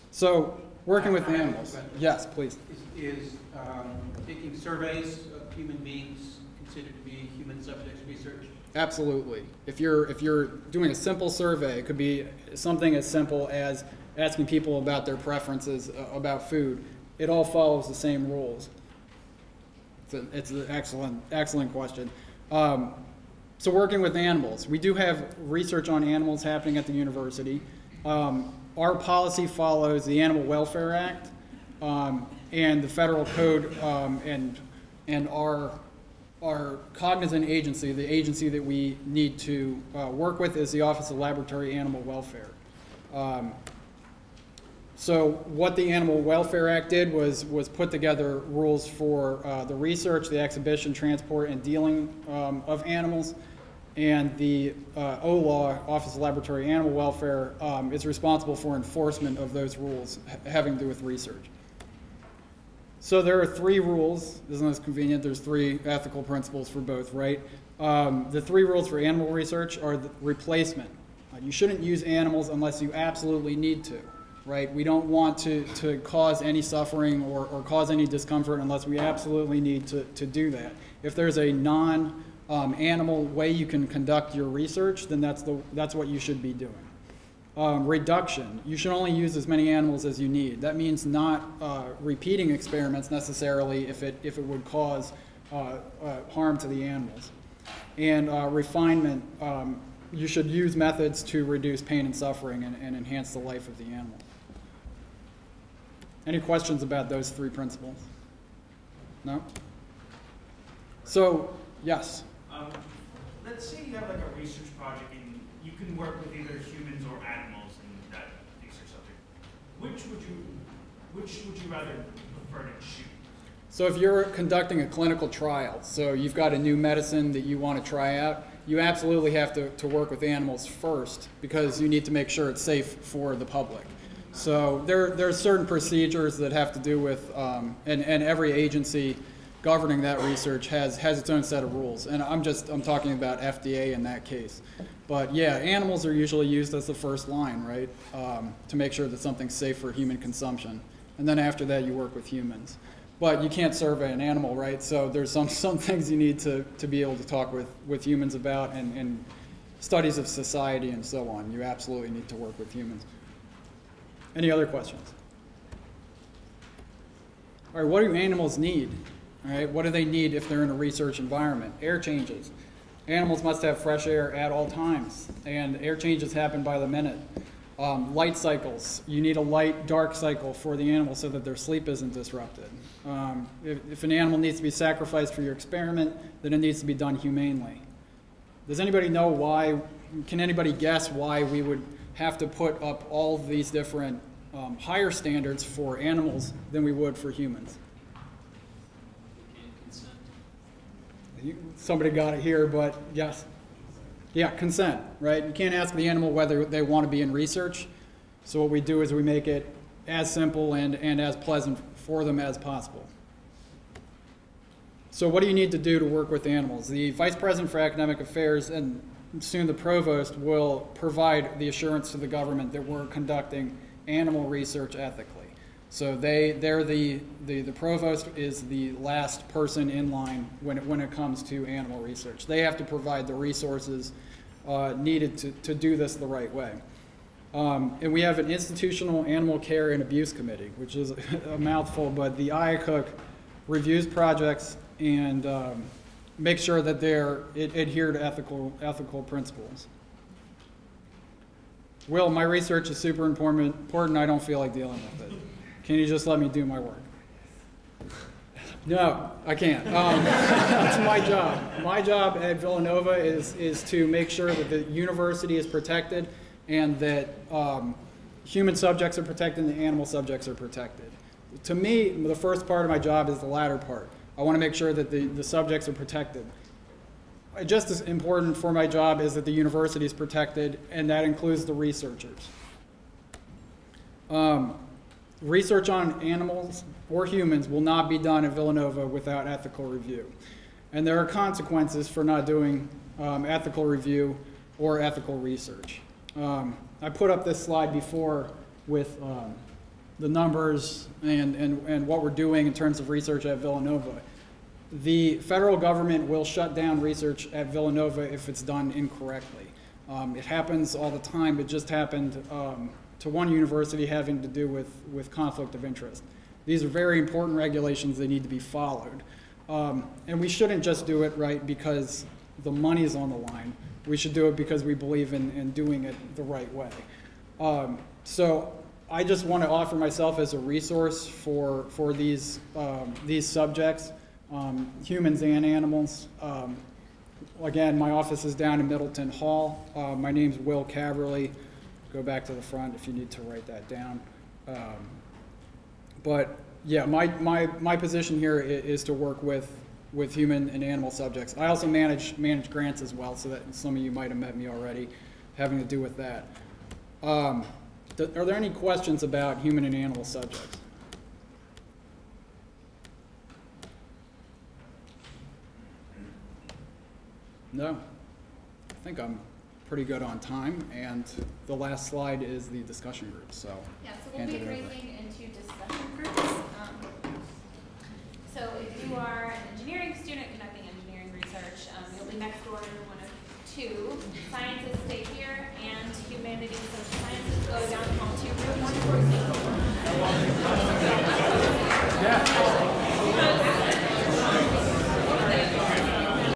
So working with animals. Yes, please. Is, is um, taking surveys of human beings considered to be human subjects research? Absolutely. If you're if you're doing a simple survey, it could be something as simple as asking people about their preferences uh, about food. It all follows the same rules. It's, a, it's an excellent excellent question. Um, so working with animals, we do have research on animals happening at the university. Um, our policy follows the Animal Welfare Act um, and the federal code um, and and our our cognizant agency, the agency that we need to uh, work with, is the Office of Laboratory Animal Welfare. Um, so what the Animal Welfare Act did was was put together rules for uh, the research, the exhibition, transport, and dealing um, of animals. And the uh, OLAW, Office of Laboratory Animal Welfare, um, is responsible for enforcement of those rules having to do with research. So there are three rules. Isn't this convenient? There's three ethical principles for both, right? Um, the three rules for animal research are replacement. Uh, you shouldn't use animals unless you absolutely need to, right? We don't want to, to cause any suffering or, or cause any discomfort unless we absolutely need to, to do that. If there's a non um, animal way you can conduct your research, then that's, the, that's what you should be doing. Um, reduction. You should only use as many animals as you need. That means not uh, repeating experiments necessarily if it, if it would cause uh, uh, harm to the animals. And uh, refinement, um, you should use methods to reduce pain and suffering and, and enhance the life of the animal. Any questions about those three principles? No? So, yes. Um, let's say you have like a research project and you can work with either humans or animals in that research subject. Which would you, which would you rather prefer to choose? So if you're conducting a clinical trial, so you've got a new medicine that you want to try out, you absolutely have to, to work with animals first because you need to make sure it's safe for the public. So there, there are certain procedures that have to do with, um, and, and every agency governing that research has, has its own set of rules. And I'm just, I'm talking about FDA in that case. But yeah, animals are usually used as the first line, right? Um, to make sure that something's safe for human consumption. And then after that, you work with humans. But you can't survey an animal, right? So there's some, some things you need to, to be able to talk with, with humans about and, and studies of society and so on. You absolutely need to work with humans. Any other questions? All right, what do animals need? Right, what do they need if they're in a research environment? Air changes. Animals must have fresh air at all times, and air changes happen by the minute. Um, light cycles. You need a light dark cycle for the animal so that their sleep isn't disrupted. Um, if, if an animal needs to be sacrificed for your experiment, then it needs to be done humanely. Does anybody know why? Can anybody guess why we would have to put up all these different um, higher standards for animals than we would for humans? You, somebody got it here, but yes. Yeah, consent, right? You can't ask the animal whether they want to be in research. So what we do is we make it as simple and, and as pleasant for them as possible. So what do you need to do to work with animals? The Vice President for Academic Affairs and soon the Provost will provide the assurance to the government that we're conducting animal research ethically. So they, they're the, the, the provost is the last person in line when it, when it comes to animal research. They have to provide the resources uh, needed to, to do this the right way. Um, and we have an institutional animal care and abuse committee, which is a mouthful, but the IACUC reviews projects and um, sure that they're it, adhere to ethical, ethical principles. Will, my research is super important, important. I don't feel like dealing with it. Can you just let me do my work? No, I can't. Um, that's my job. My job at Villanova is, is to make sure that the university is protected and that um, human subjects are protected and the animal subjects are protected. To me, the first part of my job is the latter part. I want to make sure that the, the subjects are protected. Just as important for my job is that the university is protected, and that includes the researchers. Um, research on animals or humans will not be done at Villanova without ethical review. And there are consequences for not doing um, ethical review or ethical research. Um, I put up this slide before with um, the numbers and, and, and what we're doing in terms of research at Villanova. The federal government will shut down research at Villanova if it's done incorrectly. Um, it happens all the time. It just happened um, to one university having to do with, with conflict of interest. These are very important regulations that need to be followed. Um, and we shouldn't just do it right because the money is on the line. We should do it because we believe in, in doing it the right way. Um, so I just want to offer myself as a resource for, for these, um, these subjects, um, humans and animals. Um, again, my office is down in Middleton Hall. Uh, my name's Will Caverly. Go back to the front if you need to write that down. Um, but yeah, my, my, my position here is, to work with, with human and animal subjects. I also manage, manage grants as well, so that some of you might have met me already, having to do with that. Um, th are there any questions about human and animal subjects? No? I think I'm pretty good on time. And the last slide is the discussion group. So yeah, so we'll be breaking into discussion groups. Um, so if you are an engineering student conducting engineering research, um, you'll be next door in one of two. Sciences stay here, and humanities and social sciences go down the hall to room one forty. Yeah.